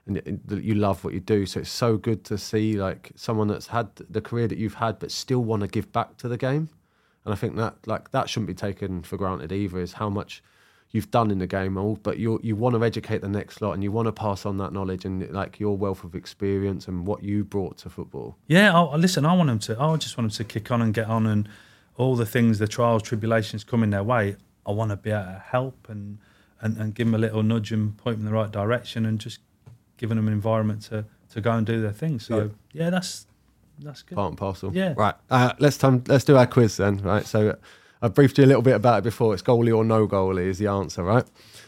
and it- you love what you do. So it's so good to see like someone that's had the career that you've had, but still want to give back to the game. And I think that like that shouldn't be taken for granted either. Is how much you've done in the game, all but you you want to educate the next lot, and you want to pass on that knowledge and like your wealth of experience and what you brought to football. Yeah, I, I- listen, I want them to. I just want them to kick on and get on, and all the things, the trials, tribulations coming their way. I want to be able to help and, and and give them a little nudge and point them in the right direction, and just giving them an environment to to go and do their thing. So yeah, that's that's good. part and parcel. Yeah. Right. Uh, let's time, let's do our quiz then. Right. So I briefed you a little bit about it before. It's goalie or no goalie is the answer, right?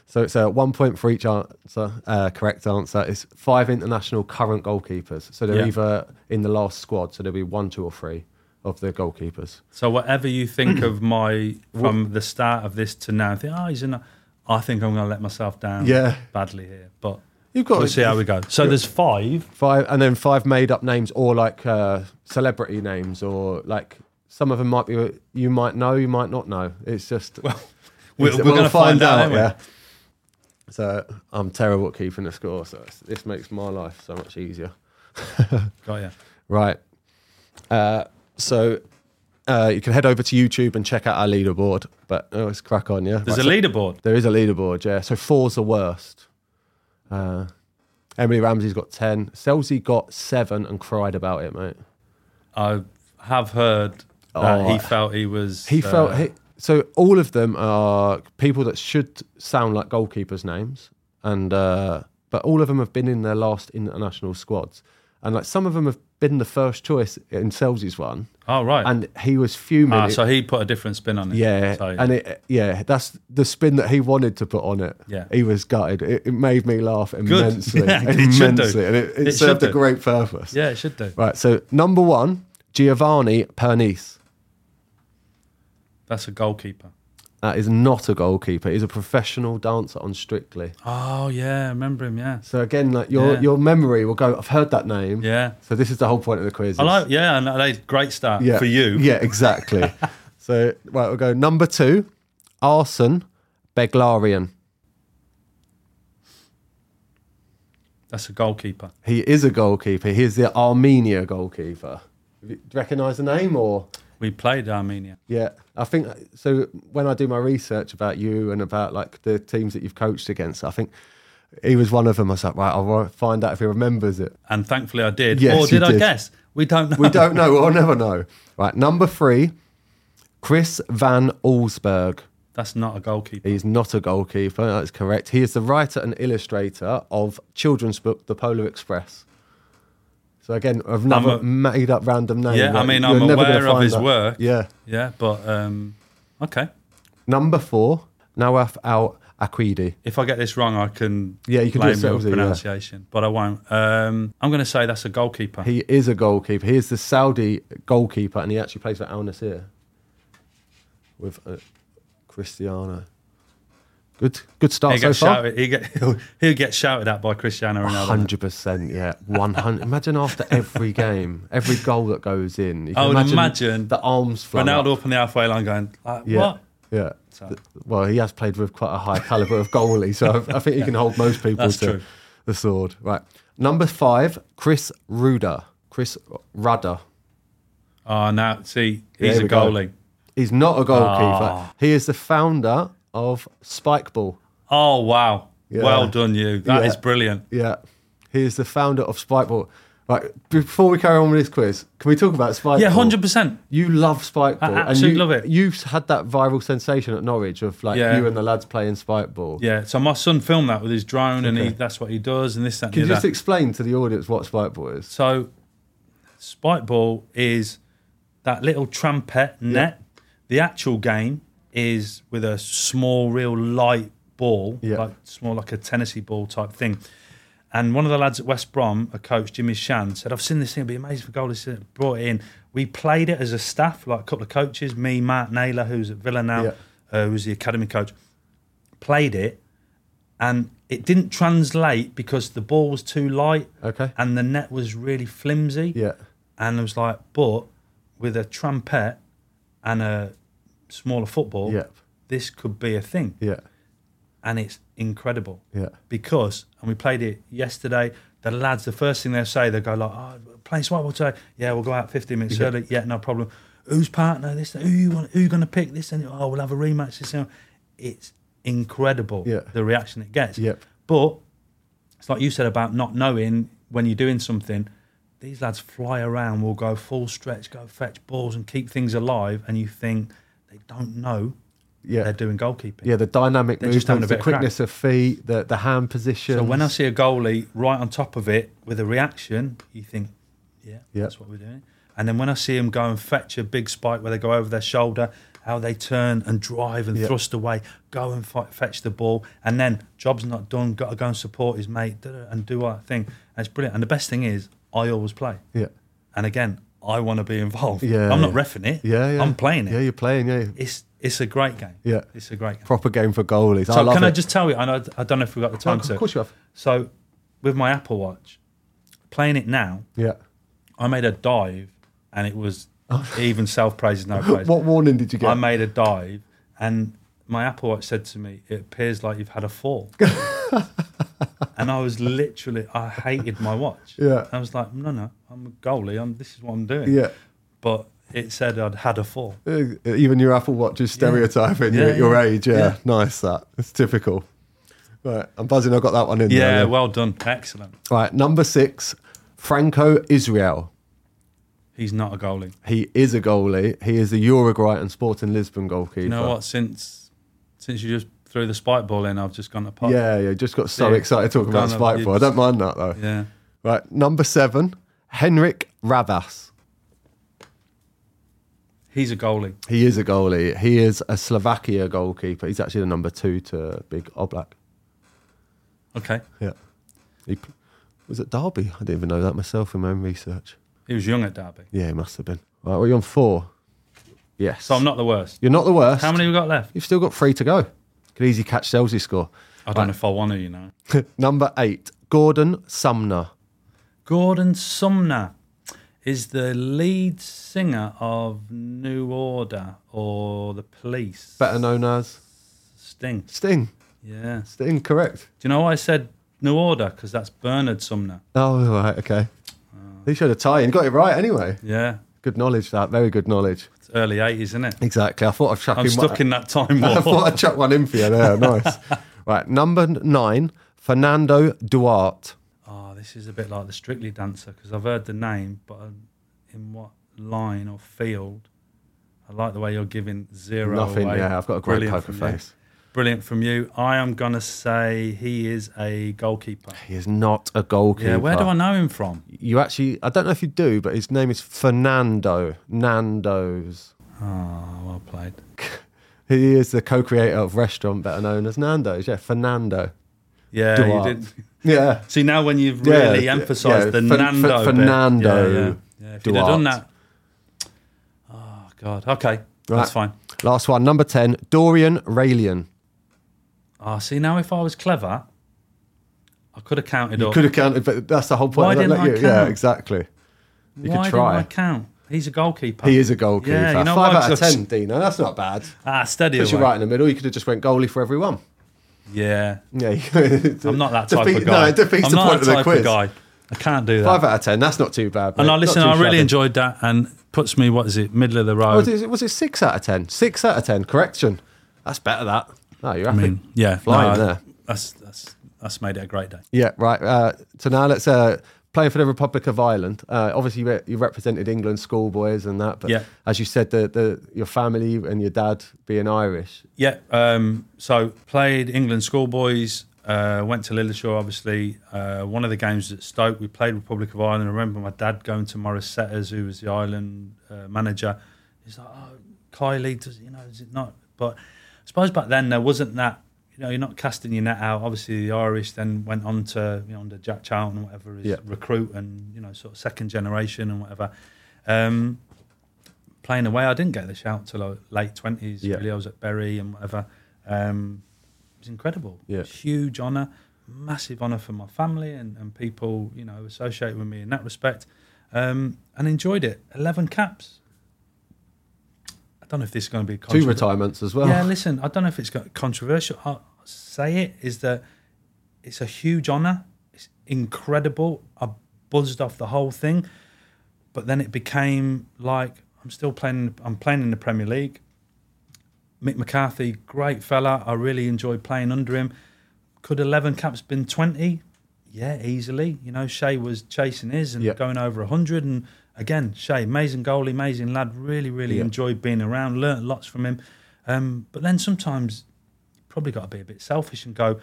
So it's a one point for each answer. Uh, correct answer is five international current goalkeepers. So they're Yeah. either in the last squad. So there'll be one, two, or three of the goalkeepers. So whatever you think of my from the start of this to now, think, oh, he's in. A, I think I'm going to let myself down. Yeah. badly here, but You've got we'll see how we go. So there's five. Five, and then five made up names or like uh, celebrity names or like some of them might be you might know, you might not know. It's just Well, we're, It's- we're going to find, out, aren't yeah. So I'm terrible at keeping the score, so it's- this makes my life so much easier. Got ya. Right. Uh, so uh, you can head over to YouTube and check out our leaderboard. But oh, let's crack on, yeah. There's Right, a so- leaderboard. There is a leaderboard, yeah. So four's the worst. Uh, Emily Ramsey's got ten. Selzy got seven and cried about it, mate. I have heard Oh, he felt he was. He uh, felt he, so. All of them are people that should sound like goalkeepers' names, and uh, but all of them have been in their last international squads, and like some of them have been the first choice in Selzy's one, Oh right. and he was fuming. Ah, so he put a different spin on it. yeah, So, and it yeah, that's the spin that he wanted to put on it. Yeah. he was gutted. It, it made me laugh immensely, Yeah, it should do. immensely, and it, it, It served a great purpose. yeah, it should do. Right. So number one, Giovanni Pernice. That's a goalkeeper. That is not a goalkeeper. He's a professional dancer on Strictly. Oh yeah, I remember him. Yeah. So again, like your Yeah. your memory will go. I've heard that name. Yeah. So this is the whole point of the quiz. I like. Yeah, and great start yeah, for you. Yeah, exactly. so right, we'll go number two, Arsen Beglaryan. That's a goalkeeper. He is a goalkeeper. He is the Armenia goalkeeper. Do you recognise the name or? We played Armenia. Yeah, I think uh, so. When I do my research about you and about like the teams that you've coached against, I think he was one of them. I was like, right, I'll find out if he remembers it. And thankfully I did. Yes, or did I did. guess? We don't know. We don't know. We'll never know. Right, number three, Chris Van Allsburg. That's not a goalkeeper. He's not a goalkeeper. That's correct. He is the writer and illustrator of children's book The Polar Express. So again, I've never a- made up random names. Yeah, I mean, you're I'm aware of his that. work. Yeah. Yeah, but um, okay. Number four, Nawaf Al Aqidi. If I get this wrong, I can Yeah, you can do blame it your Selzy, yeah. pronunciation, but I won't. Um, I'm going to say that's a goalkeeper. He is a goalkeeper. He is the Saudi goalkeeper, and he actually plays for Al Nassr with uh, Cristiano. Good, good start he so far. shouted. He get, he'll, he'll get shouted at by Cristiano Ronaldo. Hundred percent, yeah, one hundred. imagine after every game, every goal that goes in. You I can would imagine the arms Ronaldo up. on the halfway line going, like, Yeah, what? yeah. So- Well, he has played with quite a high caliber of goalie, so I, I think he can hold most people That's to true. the sword. Right, number five, Chris Ruder. Chris Ruder. Oh, now, see, he's a we go. goalie. He's not a goalkeeper. Ah. He is the founder of Spikeball. Oh, wow. Yeah. Well done, you. That is Yeah. brilliant. Yeah, he is the founder of Spikeball. Right, before we carry on with this quiz, can we talk about Spikeball? Yeah, 100%. You love Spikeball. I and absolutely you, love it. You've had that viral sensation at Norwich of like Yeah. you and the lads playing Spikeball. Yeah, so my son filmed that with his drone, and he, that's what he does, and this, that, and Can you just other. explain to the audience what Spikeball is? So, spike ball is that little trumpet net. The actual game is with a small, real light ball, Yeah. like small, like a Tennessee ball type thing. And one of the lads at West Brom, a coach, Jimmy Shan, said, I've seen this thing, it'd be amazing for goalies. to Brought it in. We played it as a staff, like a couple of coaches, me, Matt Naylor, who's at Villa now, Yeah. uh, who's the academy coach, played it. And it didn't translate because the ball was too light Okay. and the net was really flimsy. Yeah. And I was like, but with a trumpet and a smaller football, Yeah. this could be a thing. Yeah. And it's incredible. Yeah. Because, and we played it yesterday, the lads, the first thing they'll say, they go like, oh, playing Swap today. Yeah, we'll go out 15 minutes Yeah. early. Yeah, no problem. Who's partner? This, who you want, who you going to pick? This, and oh, we'll have a rematch. This, and it's incredible Yeah. the reaction it gets. Yep. But it's like you said about not knowing when you're doing something. These lads fly around, will go full stretch, go fetch balls and keep things alive, and you think they don't know Yeah. they're doing goalkeeping. Yeah, the dynamic They're movements, the bit of quickness of feet, the, the hand position. So when I see a goalie right on top of it with a reaction, you think, yeah, Yeah. that's what we're doing. And then when I see them go and fetch a big spike where they go over their shoulder, how they turn and drive and thrust away, go and fight, fetch the ball, and then job's not done, got to go and support his mate and do our thing. And it's brilliant. And the best thing is, I always play. Yeah. And again, I want to be involved. Yeah, I'm not yeah. refing it. Yeah, yeah. I'm playing it. Yeah, you're playing, yeah. It's it's a great game. Yeah. It's a great game. Proper game for goalies. I So love can it. I just tell you? I know I don't know if we've got the time Oh, to. of course you have. So with my Apple Watch, playing it now, Yeah. I made a dive, and it was oh. even self praise is no praise. Oh. What warning did you get? I made a dive, and my Apple Watch said to me, "It appears like you've had a fall." and I was literally, I hated my watch. Yeah. I was like, "No, no, I'm a goalie. I'm, this is what I'm doing." Yeah. But it said I'd had a fall. Uh, Even your Apple Watch is stereotyping you Yeah, at your yeah. age. Yeah. Yeah. nice that. It's typical. Right, I'm buzzing. I got that one in. Yeah, there, well done, excellent. Right, number six, Franco Israel. He's not a goalie. He is a goalie. He is the Uruguay and Sporting Lisbon goalkeeper. You know what? Since since you just threw the spike ball in, I've just gone to pot. Yeah, yeah. Just got so Yeah. excited talking about Kind of, Spikeball. I don't mind that though. Yeah. Right, number seven, Henrik Ravas. He's a goalie. He is a goalie. He is a Slovakia goalkeeper. He's actually the number two to Big Oblak. Okay. Yeah. He was at Derby. I didn't even know that myself in my own research. He was young at Derby. Yeah, he must have been. Right, you on four? Yes. So I'm not the worst. You're not the worst. How many have we got left? You've still got three to go. Easily catch Chelsea's score. I don't know if I want to, you know. Number eight, Gordon Sumner. Gordon Sumner is the lead singer of New Order or the Police. Better known as Sting. Sting. Yeah. Sting, correct. Do you know why I said New Order? Because that's Bernard Sumner. Oh, right, okay. Oh. He showed a tie and got it right anyway. Yeah. Good knowledge, that. Very good knowledge. It's early 80s, isn't it? Exactly. I thought I'd chuck I'm in stuck one- in that time I thought I'd chuck one in for you there. Nice. right, number nine, Fernando Duarte. Oh, this is a bit like the Strictly Dancer because I've heard the name, but um, in what line or field? I like the way you're giving zero Nothing, away. yeah, I've got a great Brilliant poker face. you. Brilliant from you. I am gonna say he is a goalkeeper. He is not a goalkeeper. Yeah, where do I know him from? You actually, I don't know if you do, but his name is Fernando Nando's. Oh, well played. He is the co-creator of restaurant better known as Nando's. Yeah, Fernando. Yeah, Duarte. you did. Yeah. See now when you've really yeah, emphasised yeah, the Fer- Nando. Bit. Fernando Yeah, yeah. yeah if you'd have done that. Oh God. Okay, Right. that's fine. Last one, number 10, Dorian Raelian. Oh, see now if I was clever, I could have counted You up. could have counted, but that's the whole point. Why didn't I you- Yeah, exactly. You Why could try. didn't I count? He's a goalkeeper. He is a goalkeeper. Yeah, you know Five why? out of 'Cause- ten, Dino. That's not bad. Ah, steady you away. right in the middle. You could have just went goalie for everyone. Yeah. Yeah, I'm not that type of guy. No, it defeats I'm the not point that of the type quiz. of guy. I can't do that. Five out of ten. That's not too bad. and mate. I listen. I really shabby. enjoyed that, and puts me. What is it? Middle of the Oh, road. was, it, was it six out of ten? Six out of ten. Correction. That's better. That. Oh, you're I happy. mean, yeah, flying no, there. That's that's that's made it a great day. Yeah, right. Uh, so now let's uh, playing for the Republic of Ireland. Uh, obviously, you, re- you represented England schoolboys and that, but Yeah. as you said, the, the your family and your dad being Irish. Yeah. Um, so played England schoolboys. Uh, went to Lilleshall, obviously. Uh, one of the games at Stoke, we played Republic of Ireland. I remember my dad going to Maurice Setters, who was the Ireland uh, manager. He's like, "Oh, Kiely, does you know? Is it not?" But I suppose back then there wasn't that. You know, you're not casting your net out. Obviously, the Irish then went on to you know under Jack Charlton and whatever is Yeah. recruit and you know sort of second generation and whatever. Um, playing away, I didn't get the shout till late twenties. Yeah. Really, I was at Bury and whatever. Um, it was incredible. Yeah. Huge honour, massive honour for my family and, and people, you know, associated with me in that respect. Um, and enjoyed it. 11 caps. I don't know if this is going to be Two retirements as well. Yeah, listen, I don't know if it's got controversial. I'll say it is that it's a huge honour. It's incredible. I buzzed off the whole thing, but then it became like I'm still playing. I'm playing in the Premier League. Mick McCarthy, great fella. I really enjoyed playing under him. Could 11 caps been 20? Yeah, easily. You know, Shay was chasing his and Yeah. going over 100. And again, Shay, amazing goalie, amazing lad. Really, really Yeah. enjoyed being around, Learned lots from him. Um, but then sometimes you probably got to be a bit selfish and go,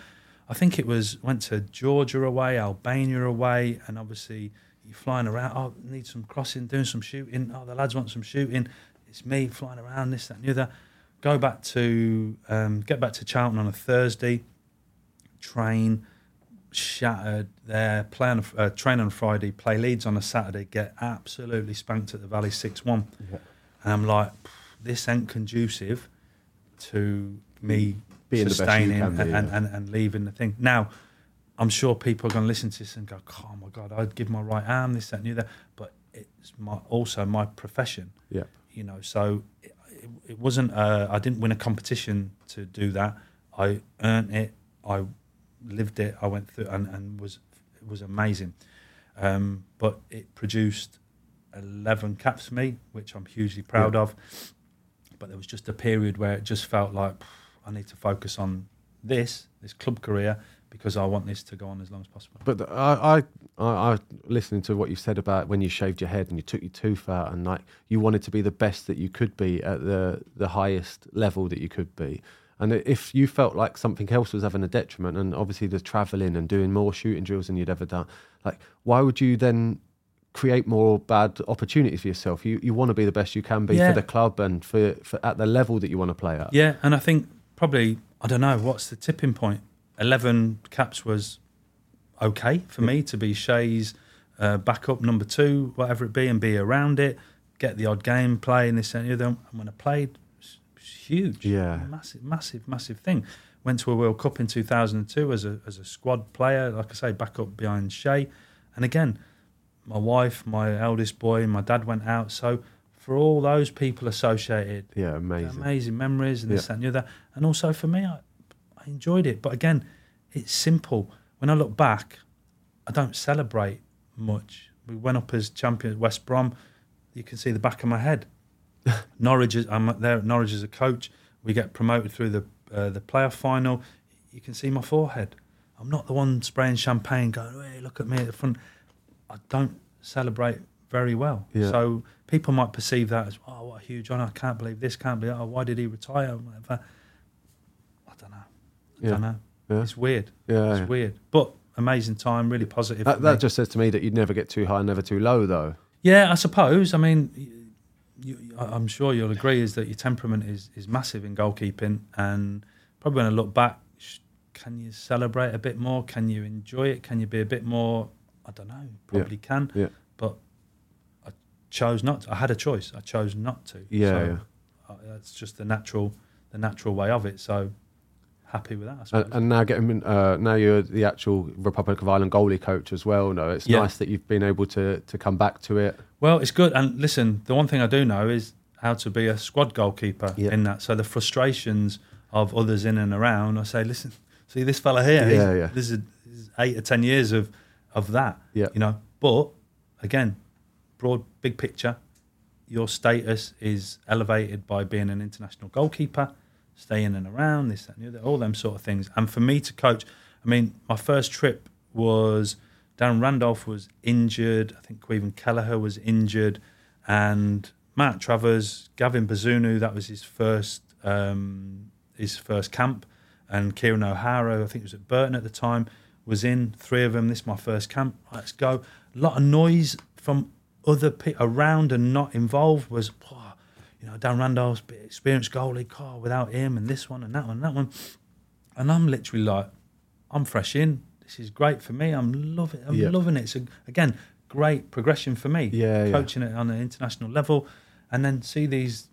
I think it was, went to Georgia away, Albania away, and obviously you're flying around. Oh, need some crossing, doing some shooting. Oh, the lads want some shooting. It's me flying around, this, that, and the other. Go back to, um, get back to Charlton on a Thursday, train, shattered there, play on a, uh, train on Friday, play Leeds on a Saturday, get absolutely spanked at the Valley 6 1. And I'm like, this ain't conducive to me Being the best you sustaining be, and, and, yeah. and, and leaving the thing. Now, I'm sure people are going to listen to this and go, oh my God, I'd give my right arm, this, that, and the other. But it's my, also my profession Yeah. you know so it, it, it wasn't uh, i didn't win a competition to do that i earned it i lived it i went through and, and was it was amazing um, but it produced 11 caps for me which i'm hugely proud Yeah. of but there was just a period where it just felt like i need to focus on this this club career because i want this to go on as long as possible But I, I, I, I, listening to what you said about when you shaved your head and you took your tooth out, and like you wanted to be the best that you could be at the the highest level that you could be. And if you felt like something else was having a detriment, and obviously the traveling and doing more shooting drills than you'd ever done, like why would you then create more bad opportunities for yourself? You you want to be the best you can be Yeah. for the club and for, for at the level that you want to play at. Yeah, and I think probably I don't know what's the tipping point. Eleven caps was okay for me to be Shay's uh, backup number two, whatever it be, and be around it, get the odd game, play and this and the other. And when I played, huge. Yeah. massive, massive, massive thing. Went to a World Cup in 2002 as a as a squad player, like I say, back up behind Shay. And again, my wife, my eldest boy, and my dad went out. So for all those people associated, Yeah, amazing. amazing memories and this, Yeah. that, and the other. And also for me, I, I enjoyed it. But again, it's simple. When I look back, I don't celebrate much. We went up as champions, West Brom. You can see the back of my head. Norwich, is, I'm there at Norwich as a coach. We get promoted through the uh, the playoff final. You can see my forehead. I'm not the one spraying champagne, going, "Hey, look at me at the front." I don't celebrate very well. Yeah. So people might perceive that as, "Oh, what a huge honour! I can't believe this. Can't believe. Oh, why did he retire?" Whatever. I don't know. I Yeah. don't know. Yeah. It's weird. Yeah, It's weird. But amazing time, really positive. That, that just says to me that you'd never get too high, never too low, though. Yeah, I suppose. I mean, you, I- I'm sure you'll agree is that your temperament is, is massive in goalkeeping, and probably when I look back, can you celebrate a bit more? Can you enjoy it? Can you be a bit more? I don't know. Probably can. Yeah. But I chose not. to. I had a choice. I chose not to. Yeah, So, yeah. uh, that's just the natural, the natural way of it. So happy with that. And, and now getting uh, now you're the actual Republic of Ireland goalie coach as well. No, it's Yeah. nice that you've been able to to come back to it. Well, it's good. And listen, the one thing I do know is how to be a squad goalkeeper Yeah. in that. So the frustrations of others in and around, I say, listen, see this fella here. Yeah, yeah. This is, this is eight or ten years of of that. Yeah. You know, but again, broad big picture, your status is elevated by being an international goalkeeper, staying in and around this, that, and the other, all them sort of things. And for me to coach, I mean, my first trip was Darren Randolph was injured. I think Caoimhín Kelleher was injured, and Mark Travers, Gavin Bazunu, that was his first um, his first camp, and Kieran O'Hara, I think it was at Burton at the time, was in. Three of them. This is my first camp. Let's go. A lot of noise from other people around and not involved was, "Oh, you know, Darren Randolph's bit experienced goalie, car without him, and this one and that one, and that one. And I'm literally like, I'm fresh in. This is great for me. I'm loving. I'm Yeah. loving it. It's a, again great progression for me. Yeah, yeah. coaching it on an international level, and then see these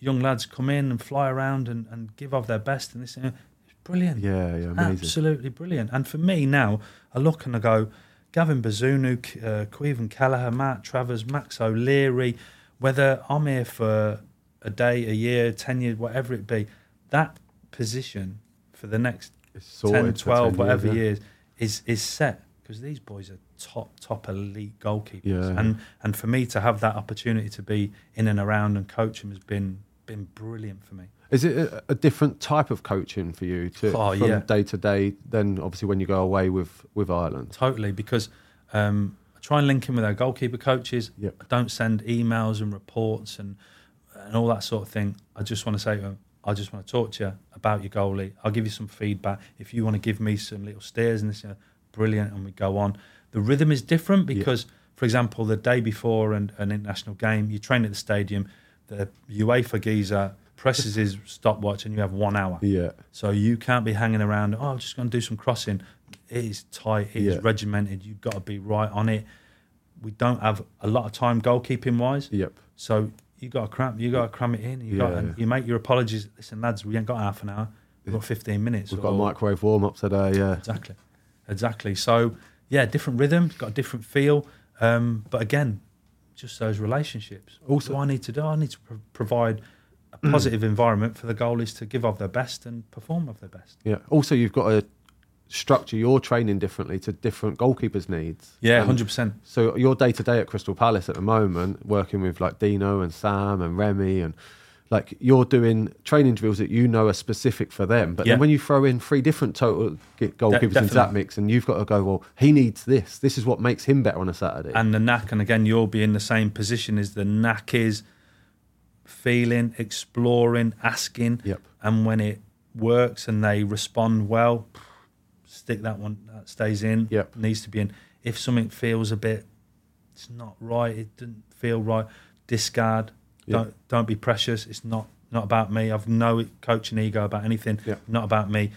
young lads come in and fly around and, and give of their best, and this it's brilliant. Yeah, yeah, amazing. Absolutely brilliant. And for me now, I look and I go, Gavin Bazunu, uh, Caoimhín Kelleher, Mark Travers, Max O'Leary, whether I'm here for a day, a year, 10 years, whatever it be, that position for the next It's 10, 12, 10 whatever years, yeah. years is, is set because these boys are top, top elite goalkeepers. Yeah. And, and for me to have that opportunity to be in and around and coach them has been, been brilliant for me. Is it a, a different type of coaching for you to Oh, from yeah. day to day than obviously when you go away with with Ireland? Totally, because um, try and link in with our goalkeeper coaches. Yep. Don't send emails and reports and and all that sort of thing. I just want to say to them, I just want to talk to you about your goalie. I'll give you some feedback. If you want to give me some little steers and this, you know, brilliant, and we go on. The rhythm is different because, for example, the day before an, an international game, you train at the stadium. The UEFA geezer presses his stopwatch, and you have one hour. Yeah, So you can't be hanging around. Oh, I'm just going to do some crossing. It is tight. It is Yeah. regimented. You've got to be right on it. We don't have a lot of time goalkeeping wise. yep, So you got to cram. You got to cram it in. You got Yeah, and you make your apologies. Listen, lads, we ain't got half an hour. We've got 15 minutes. we've got a microwave warm up today. Yeah, Exactly, exactly. So yeah, different rhythm. Got a different feel. Um, but again, just those relationships. Also- what I need to do? I need to pro- provide a positive environment for the goalies to give of their best and perform of their best. yeah. Also, you've got to structure your training differently to different goalkeepers' needs. Yeah, hundred percent. So your day to day at Crystal Palace at the moment, working with like Dino and Sam and Remy and like you're doing training drills that you know are specific for them. But Yeah. then when you throw in three different total goalkeepers into that mix, and you've got to go, well, he needs this. This is what makes him better on a Saturday. And the knack, and again, you'll be in the same position as the knack is feeling, exploring, asking. Yep. And when it works and they respond well, stick that one that stays in. Yep. Needs to be in. If something feels a bit, it's not right. It didn't feel right. Discard. Yeah. Don't don't be precious. It's not not about me. I've no coaching ego about anything. Yep. Not about me.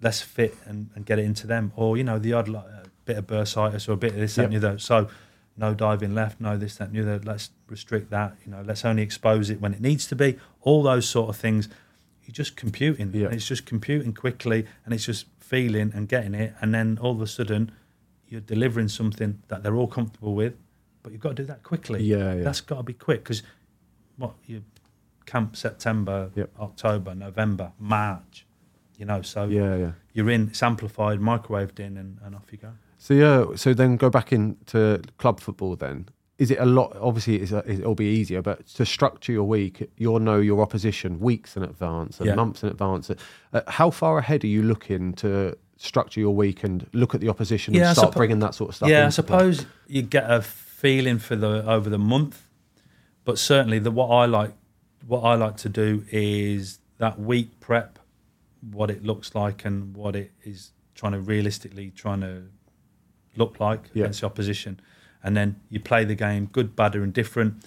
Let's fit and, and get it into them. Or you know the odd like, bit of bursitis or a bit of this that, and the other. So no diving left, no this, that, and the other. Let's restrict that. You know, let's only expose it when it needs to be. All those sort of things. You're just computing. Yeah. And it's just computing quickly, and it's just feeling and getting it, and then all of a sudden, you're delivering something that they're all comfortable with, but you've got to do that quickly. Yeah, yeah. That's got to be quick because what you camp September, Yep. October, November, March. You know, so Yeah, yeah. you're in, it's amplified, microwaved in, and, and off you go. So yeah, so then go back into club football. Then is it a lot? Obviously, it's a, it'll be easier, but to structure your week, you'll know your opposition weeks in advance and Yeah. months in advance. Uh, how far ahead are you looking to structure your week and look at the opposition Yeah, I and start suppo- bringing that sort of stuff? Yeah, I play? suppose you get a feeling for the over the month, but certainly the what I like, what I like to do is that week prep, what it looks like and what it is trying to realistically trying to look like Yeah. against the opposition, and then you play the game, good, bad, or indifferent.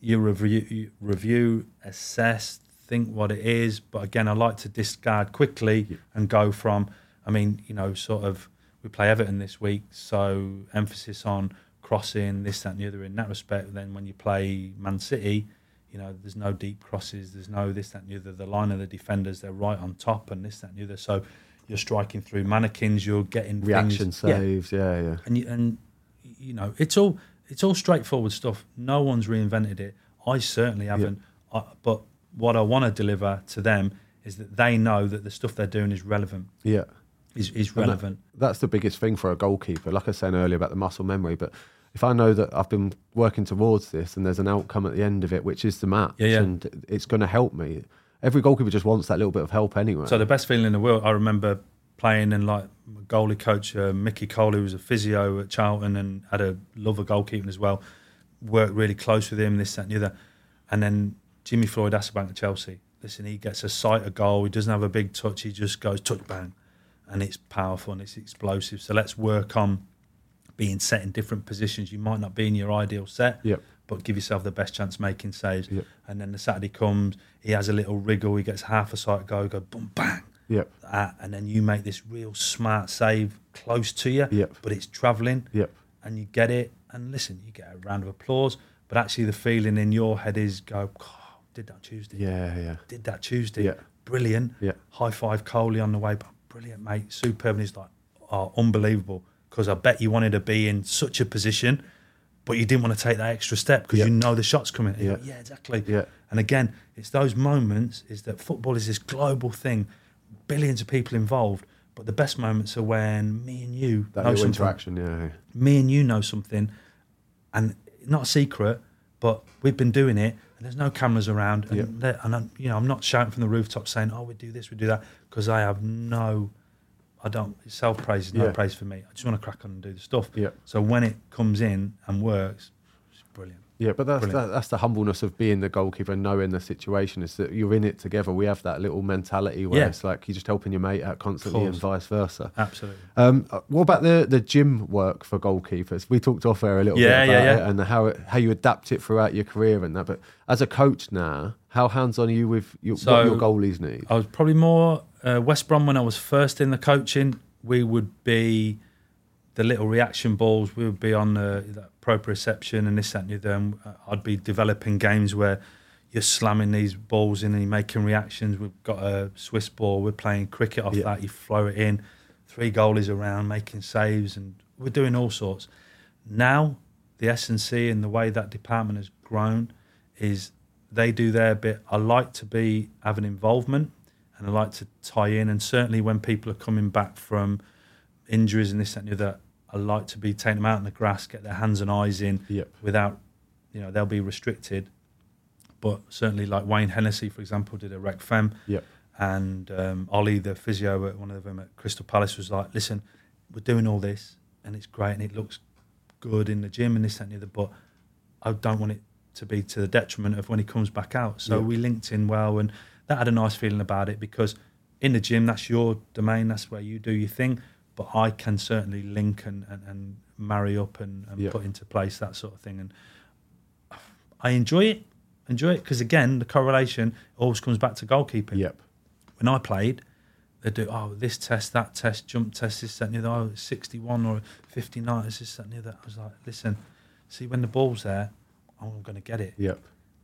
You review, you review, assess, think what it is. But again, I like to discard quickly and go from. I mean, you know, sort of. We play Everton this week, so emphasis on crossing this, that, and the other. In that respect, then when you play Man City, you know, there's no deep crosses, there's no this, that, and the other. The line of the defenders, they're right on top, and this, that, and the other. So you're striking through mannequins, you're getting reaction things, Yeah saves. Yeah, yeah. and you, and you know it's all it's all straightforward stuff. No one's reinvented it. I certainly haven't. I, but what I want to deliver to them is that they know that the stuff they're doing is relevant. Yeah. Is is And that- relevant. that's the biggest thing for a goalkeeper. Like I said earlier about the muscle memory, but if I know that I've been working towards this and there's an outcome at the end of it, which is the match, Yeah, yeah. and it's going to help me. Every goalkeeper just wants that little bit of help anyway. So the best feeling in the world. I remember playing and like my goalie coach uh, Mickey Cole, who was a physio at Charlton and had a love of goalkeeping as well. Worked really close with him, this that and the other. And then Jimmy Floyd Hasselbaink at Chelsea. Listen, he gets a sight of goal. He doesn't have a big touch. He just goes touch bang, and it's powerful and it's explosive. So let's work on being set in different positions. You might not be in your ideal set, Yep. but give yourself the best chance making saves. Yep. And then the Saturday comes, he has a little wriggle, he gets half a sight go, go boom, bang. Yep. Uh, and then you make this real smart save close to you, Yep. but it's travelling, Yep. and you get it. And listen, you get a round of applause, but actually the feeling in your head is go, "God, did that Tuesday, Yeah, yeah. did that Tuesday, Yeah. brilliant. Yeah. High five Coley on the way, but brilliant, mate, superb. And he's like, oh, unbelievable. Because I bet you wanted to be in such a position, but you didn't want to take that extra step because Yeah. you know the shot's coming. Yeah. go, yeah, exactly. Yeah. And again, it's those moments is that football is this global thing, billions of people involved. But the best moments are when me and you That know something. interaction. Yeah. Me and you know something, and not a secret, but we've been doing it, and there's no cameras around, and, there- and I'm, you know, I'm not shouting from the rooftop saying, "Oh, we do this, we do that," because I have no, I don't. Self praise is no Yeah. praise for me. I just want to crack on and do the stuff. Yeah. So when it comes in and works, it's brilliant. Yeah, but that's that, that's the humbleness of being the goalkeeper and knowing the situation is that you're in it together. We have that little mentality where Yeah. it's like you're just helping your mate out constantly and vice versa. Absolutely. Um, uh, what about the the gym work for goalkeepers? We talked off air a little Yeah, bit about yeah. it and how it, how you adapt it throughout your career and that. But as a coach now, how hands on are you with your, what your goalies need? I was probably more uh, West Brom when I was first in the coaching. We would be the little reaction balls. We would be on the, the proprioception and this that and the other. And uh, I'd be developing games where you're slamming these balls in and you're making reactions. We've got a Swiss ball. We're playing cricket off Yeah. that. You throw it in, three goalies around making saves, and we're doing all sorts. Now the S and C and the way that department has grown is they do their bit. I like to be have an involvement and I like to tie in. And certainly when people are coming back from injuries and this that, and the other, I like to be taking them out in the grass, get their hands and eyes in Yep. without, you know, they'll be restricted. But certainly, like Wayne Hennessy, for example, did a rec fem, Yep. and um, Ollie, the physio at one of them at Crystal Palace, was like, "Listen, we're doing all this, and it's great, and it looks good in the gym and this that, and the other, but I don't want it to be to the detriment of when he comes back out." So Yeah. we linked in well, and that had a nice feeling about it because in the gym, that's your domain, that's where you do your thing. But I can certainly link and, and, and marry up and, and Yeah. put into place that sort of thing. And I enjoy it, enjoy it because again, the correlation always comes back to goalkeeping Yep. when I played, they do oh this test, that test, jump test, this, that, and the other. Oh, 61 or 59, is this, that, and the other. I was like, listen, see when the ball's there, I'm going to get it. Yep.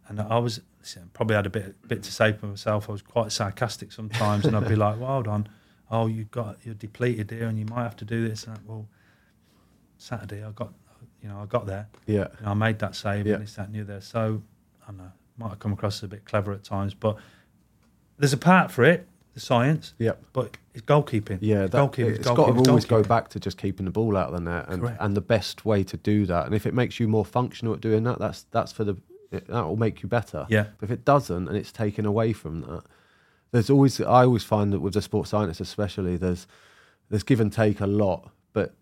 And I was listen, probably had a bit bit to say for myself. I was quite sarcastic sometimes, and I'd be like, well, hold on, oh you've got you're depleted here, and you might have to do this. And well, Saturday I got you know I got there. Yeah. You know, I made that save Yeah. and this that and there. So I don't know, might have come across as a bit clever at times, but there's a part for it, the science. Yep. But it's goalkeeping. Yeah, that, goalkeeping. it's got to always go back to just keeping the ball out of the net, and Correct. and the best way to do that. And if it makes you more functional at doing that, that's that's for the that will make you better. Yeah. But if it doesn't, and it's taken away from that, there's always I always find that with the sports scientists especially, there's there's give and take a lot, but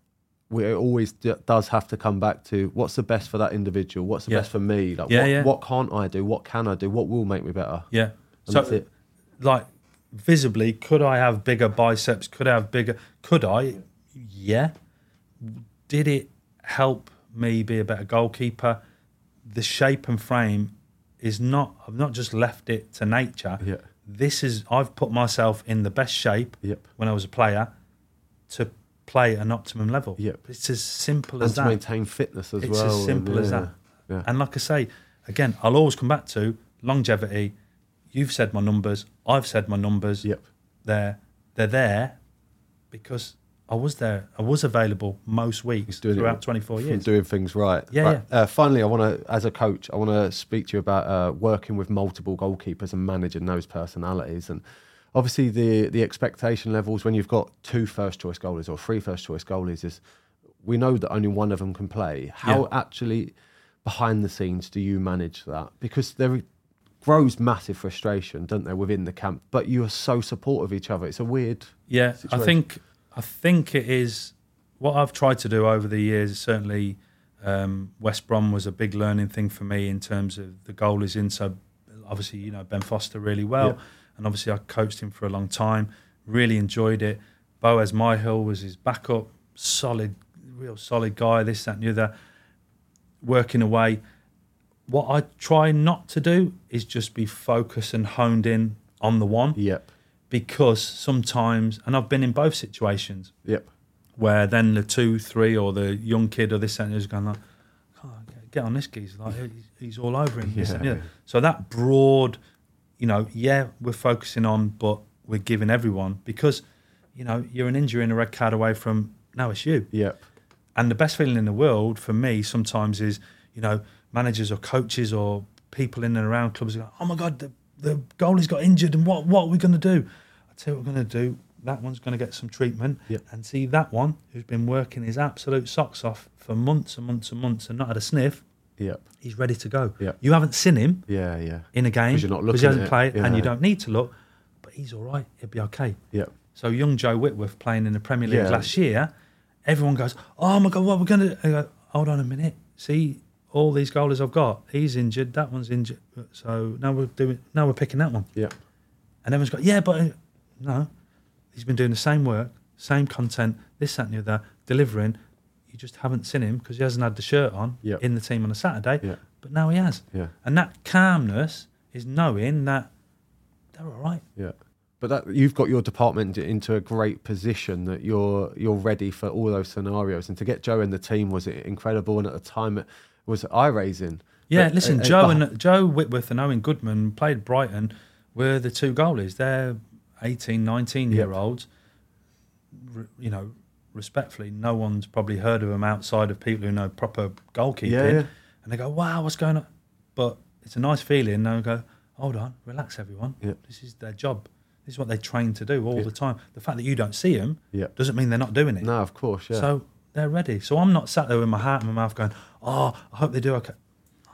we it always d- does have to come back to what's the best for that individual, what's the Yeah. best for me, like Yeah, what, yeah. what can't I do, what can I do, what will make me better. Yeah. And so, like, visibly, could I have bigger biceps? Could I have bigger? Could I? Yeah. Did it help me be a better goalkeeper? The shape and frame is not. I've not just left it to nature. Yeah. This is. I've put myself in the best shape Yep. when I was a player to play an optimum level. Yep. It's as simple And as to that. maintain fitness as it's well. It's as and simple as yeah, that. yeah. And like I say, again, I'll always come back to longevity. You've said my numbers. I've said my numbers. Yep. They're they're there because I was there. I was available most weeks doing it throughout 24 years. doing things right. Yeah, Right. Uh, finally, I want to, as a coach, I want to speak to you about uh, working with multiple goalkeepers and managing those personalities. And obviously, the the expectation levels when you've got two first choice goalies or three first choice goalies is we know that only one of them can play. How Yeah. actually behind the scenes do you manage that? Because there grows massive frustration, don't there, within the camp? But you are so supportive of each other. It's a weird. Yeah, I think I think it is what I've tried to do over the years. Certainly, um, West Brom was a big learning thing for me in terms of the goal is in. So obviously, you know Ben Foster really well, Yeah. and obviously I coached him for a long time. Really enjoyed it. Boaz Myhill was his backup, solid, real solid guy. This, that, and the other. Working away. What I try not to do is just be focused and honed in on the one Yep. Because sometimes, and I've been in both situations Yep. where then the two, three, or the young kid or this and is going like, "Oh, get- on this geezer, like he's, he's all over him. the Yeah. So that broad, you know, yeah, we're focusing on, but we're giving everyone because, you know, you're an injury and a red card away from now it's you. Yep. And the best feeling in the world for me sometimes is, you know, managers or coaches or people in and around clubs go, oh my God, the, the goalie's got injured and what, what are we going to do? Tell you what we're going to do. That one's going to get some treatment. Yep. And see that one who's been working his absolute socks off for months and months and months and not had a sniff, Yep. he's ready to go. Yep. You haven't seen him Yeah. Yeah. in a game 'Cause you're not he looking hasn't played and you don't need to look, but he's all right. He'll be okay. Yep. So young Joe Whitworth playing in the Premier League Yeah. last year, everyone goes, "Oh my God, what we're going to?" I go, "Hold on a minute. See, all these goalies I've got. He's injured. That one's injured. So now we're doing. Now we're picking that one." Yeah. And everyone's got, "Yeah, but no, he's been doing the same work, same content, this, that, and the other, delivering. You just haven't seen him because he hasn't had the shirt on Yep. in the team on a Saturday. Yeah. But now he has. Yeah. And that calmness is knowing that they're all right. Yeah. But that you've got your department into a great position that you're you're ready for all those scenarios. And to get Joe in the team was incredible. And at the time, it was eye raising. Yeah, But, listen, uh, Joe and Joe Whitworth and Owen Goodman played Brighton were the two goalies. They're 18, 19 year olds. R- You know, respectfully, no one's probably heard of them outside of people who know proper goalkeeping. Yeah, yeah. And they go, wow, what's going on? But it's a nice feeling. And They go, hold on, relax, everyone. Yeah. This is their job. This is what they train to do all the time. The fact that you don't see them doesn't mean they're not doing it. No, of course, yeah. So they're ready. So I'm not sat there with my heart in my mouth going, oh, I hope they do okay.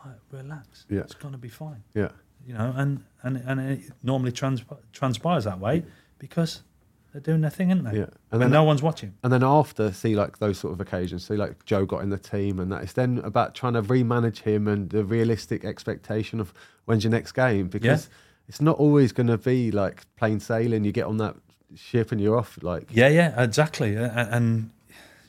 Right, relax. Yeah. It's going to be fine. yeah. You know, and, and, and it normally trans- transpires that way because they're doing their thing, aren't they? Yeah. And, And then- no one's watching. And then after, see like those sort of occasions, see like Joe got in the team, and that it's then about trying to remanage him and the realistic expectation of when's your next game because it's not always going to be like plain sailing. You get on that ship and you're off. Like Yeah, yeah, exactly. And,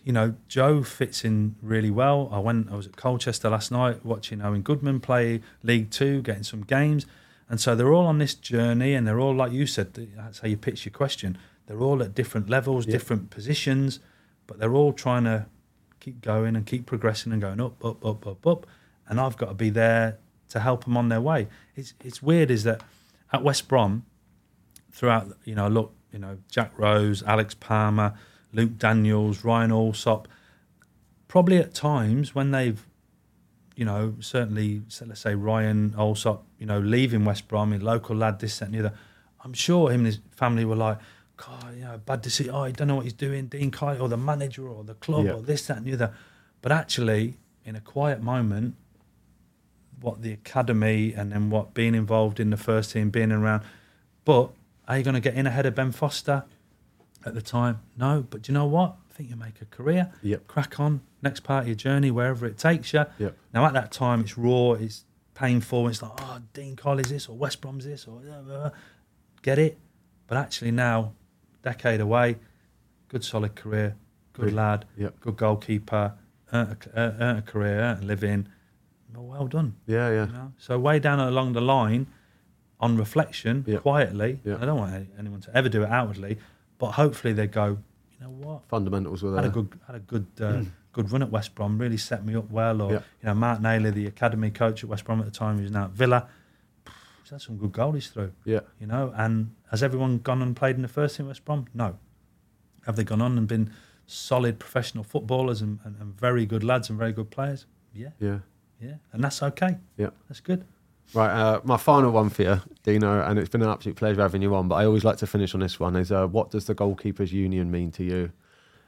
you know, Joe fits in really well. I went, I was at Colchester last night watching Owen Goodman play League Two, getting some games. And so they're all on this journey and they're all, like you said, that's how you pitch your question. They're all at different levels, different positions, but they're all trying to keep going and keep progressing and going up, up, up, up, up. And I've got to be there to help them on their way. It's it's weird is that at West Brom, throughout you know, look, you know, Jack Rose, Alex Palmer, Luke Daniels, Ryan Allsop, probably at times when they've you know, certainly, let's say Ryan Allsop, you know, leaving West Brom, a local lad, this, that, and the other. I'm sure him and his family were like, God, you know, bad to see. Oh, he don't know what he's doing, Dean Kiely, or the manager, or the club, Yeah. or this, that, and the other. But actually, in a quiet moment, what the academy and then what being involved in the first team, being around. But are you going to get in ahead of Ben Foster at the time? No. But do you know what? I think you make a career. Yep. Crack on. Next part of your journey, wherever it takes you. Yep. Now at that time, it's raw. It's painful. It's like, oh, Dean Kiely's this or West Brom's this or blah, blah, blah. get it. But actually now, decade away, good solid career, good Good. lad, Yep. good goalkeeper, earned a, earned a career, earned a living. Well, well done. Yeah, yeah. You know? So way down along the line, on reflection, Yep. quietly. Yep. I don't want anyone to ever do it outwardly, but hopefully they go. You know what? Fundamentals were there. Had a there. good, had a good, uh, good run at West Brom. Really set me up well. Or Yep. you know, Mark Naylor, the academy coach at West Brom at the time, who's now at Villa. He's had some good goalies through. Yeah. You know, and has everyone gone and played in the first team at West Brom? No. Have they gone on and been solid professional footballers and, and, and very good lads and very good players? Yeah, Yeah. yeah, and that's okay. Yeah. That's good. Right, uh, my final one for you, Dino, and it's been an absolute pleasure having you on. But I always like to finish on this one: is uh, what does the goalkeepers' union mean to you?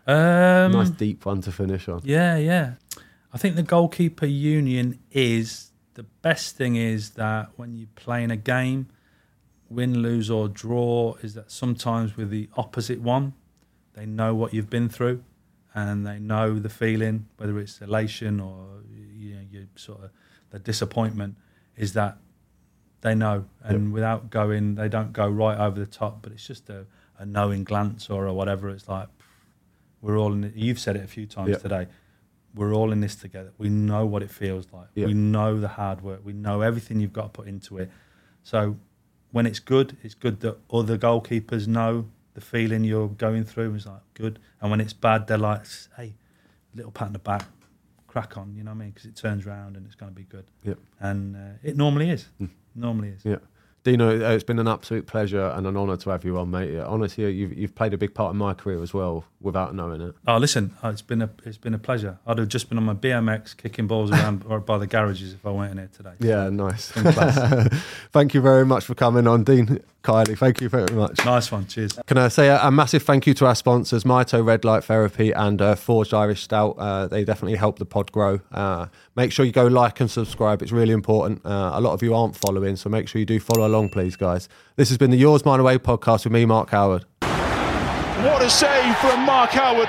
Um, nice deep one to finish on. Yeah, yeah. I think the goalkeeper union is the best thing is that when you play in a game, win, lose, or draw, is that sometimes with the opposite one, they know what you've been through and they know the feeling, whether it's elation or you know, you sort of the disappointment, is that they know. And without going, they don't go right over the top, but it's just a, a knowing glance or a whatever. It's like, we're all in it. You've said it a few times Yeah. today. We're all in this together. We know what it feels like. Yeah. We know the hard work. We know everything you've got to put into it. So when it's good, it's good that other goalkeepers know the feeling you're going through. It's like good. And when it's bad, they're like, hey, little pat on the back, crack on. You know what I mean? Because it turns around and it's going to be good. Yep. And uh, it normally is. Normally is. Yeah. Dino, uh, it's been an absolute pleasure and an honour to have you on, mate. Honestly, you've, you've played a big part in my career as well without knowing it. Oh, listen, oh, it's been a it's been a pleasure. I'd have just been on my BMX kicking balls around or by the garages if I went in here today. Yeah, nice. Thank you very much for coming on, Dean Kiely. Thank you very much. Nice one. Cheers. Can I say a, a massive thank you to our sponsors, Mito Red Light Therapy and uh, Forged Irish Stout. Uh, they definitely help the pod grow. Uh, make sure you go like and subscribe. It's really important. Uh, a lot of you aren't following, so make sure you do follow along, please, guys. This has been the Yours Mine Away podcast with me, Mark Howard. What a save from Mark Howard.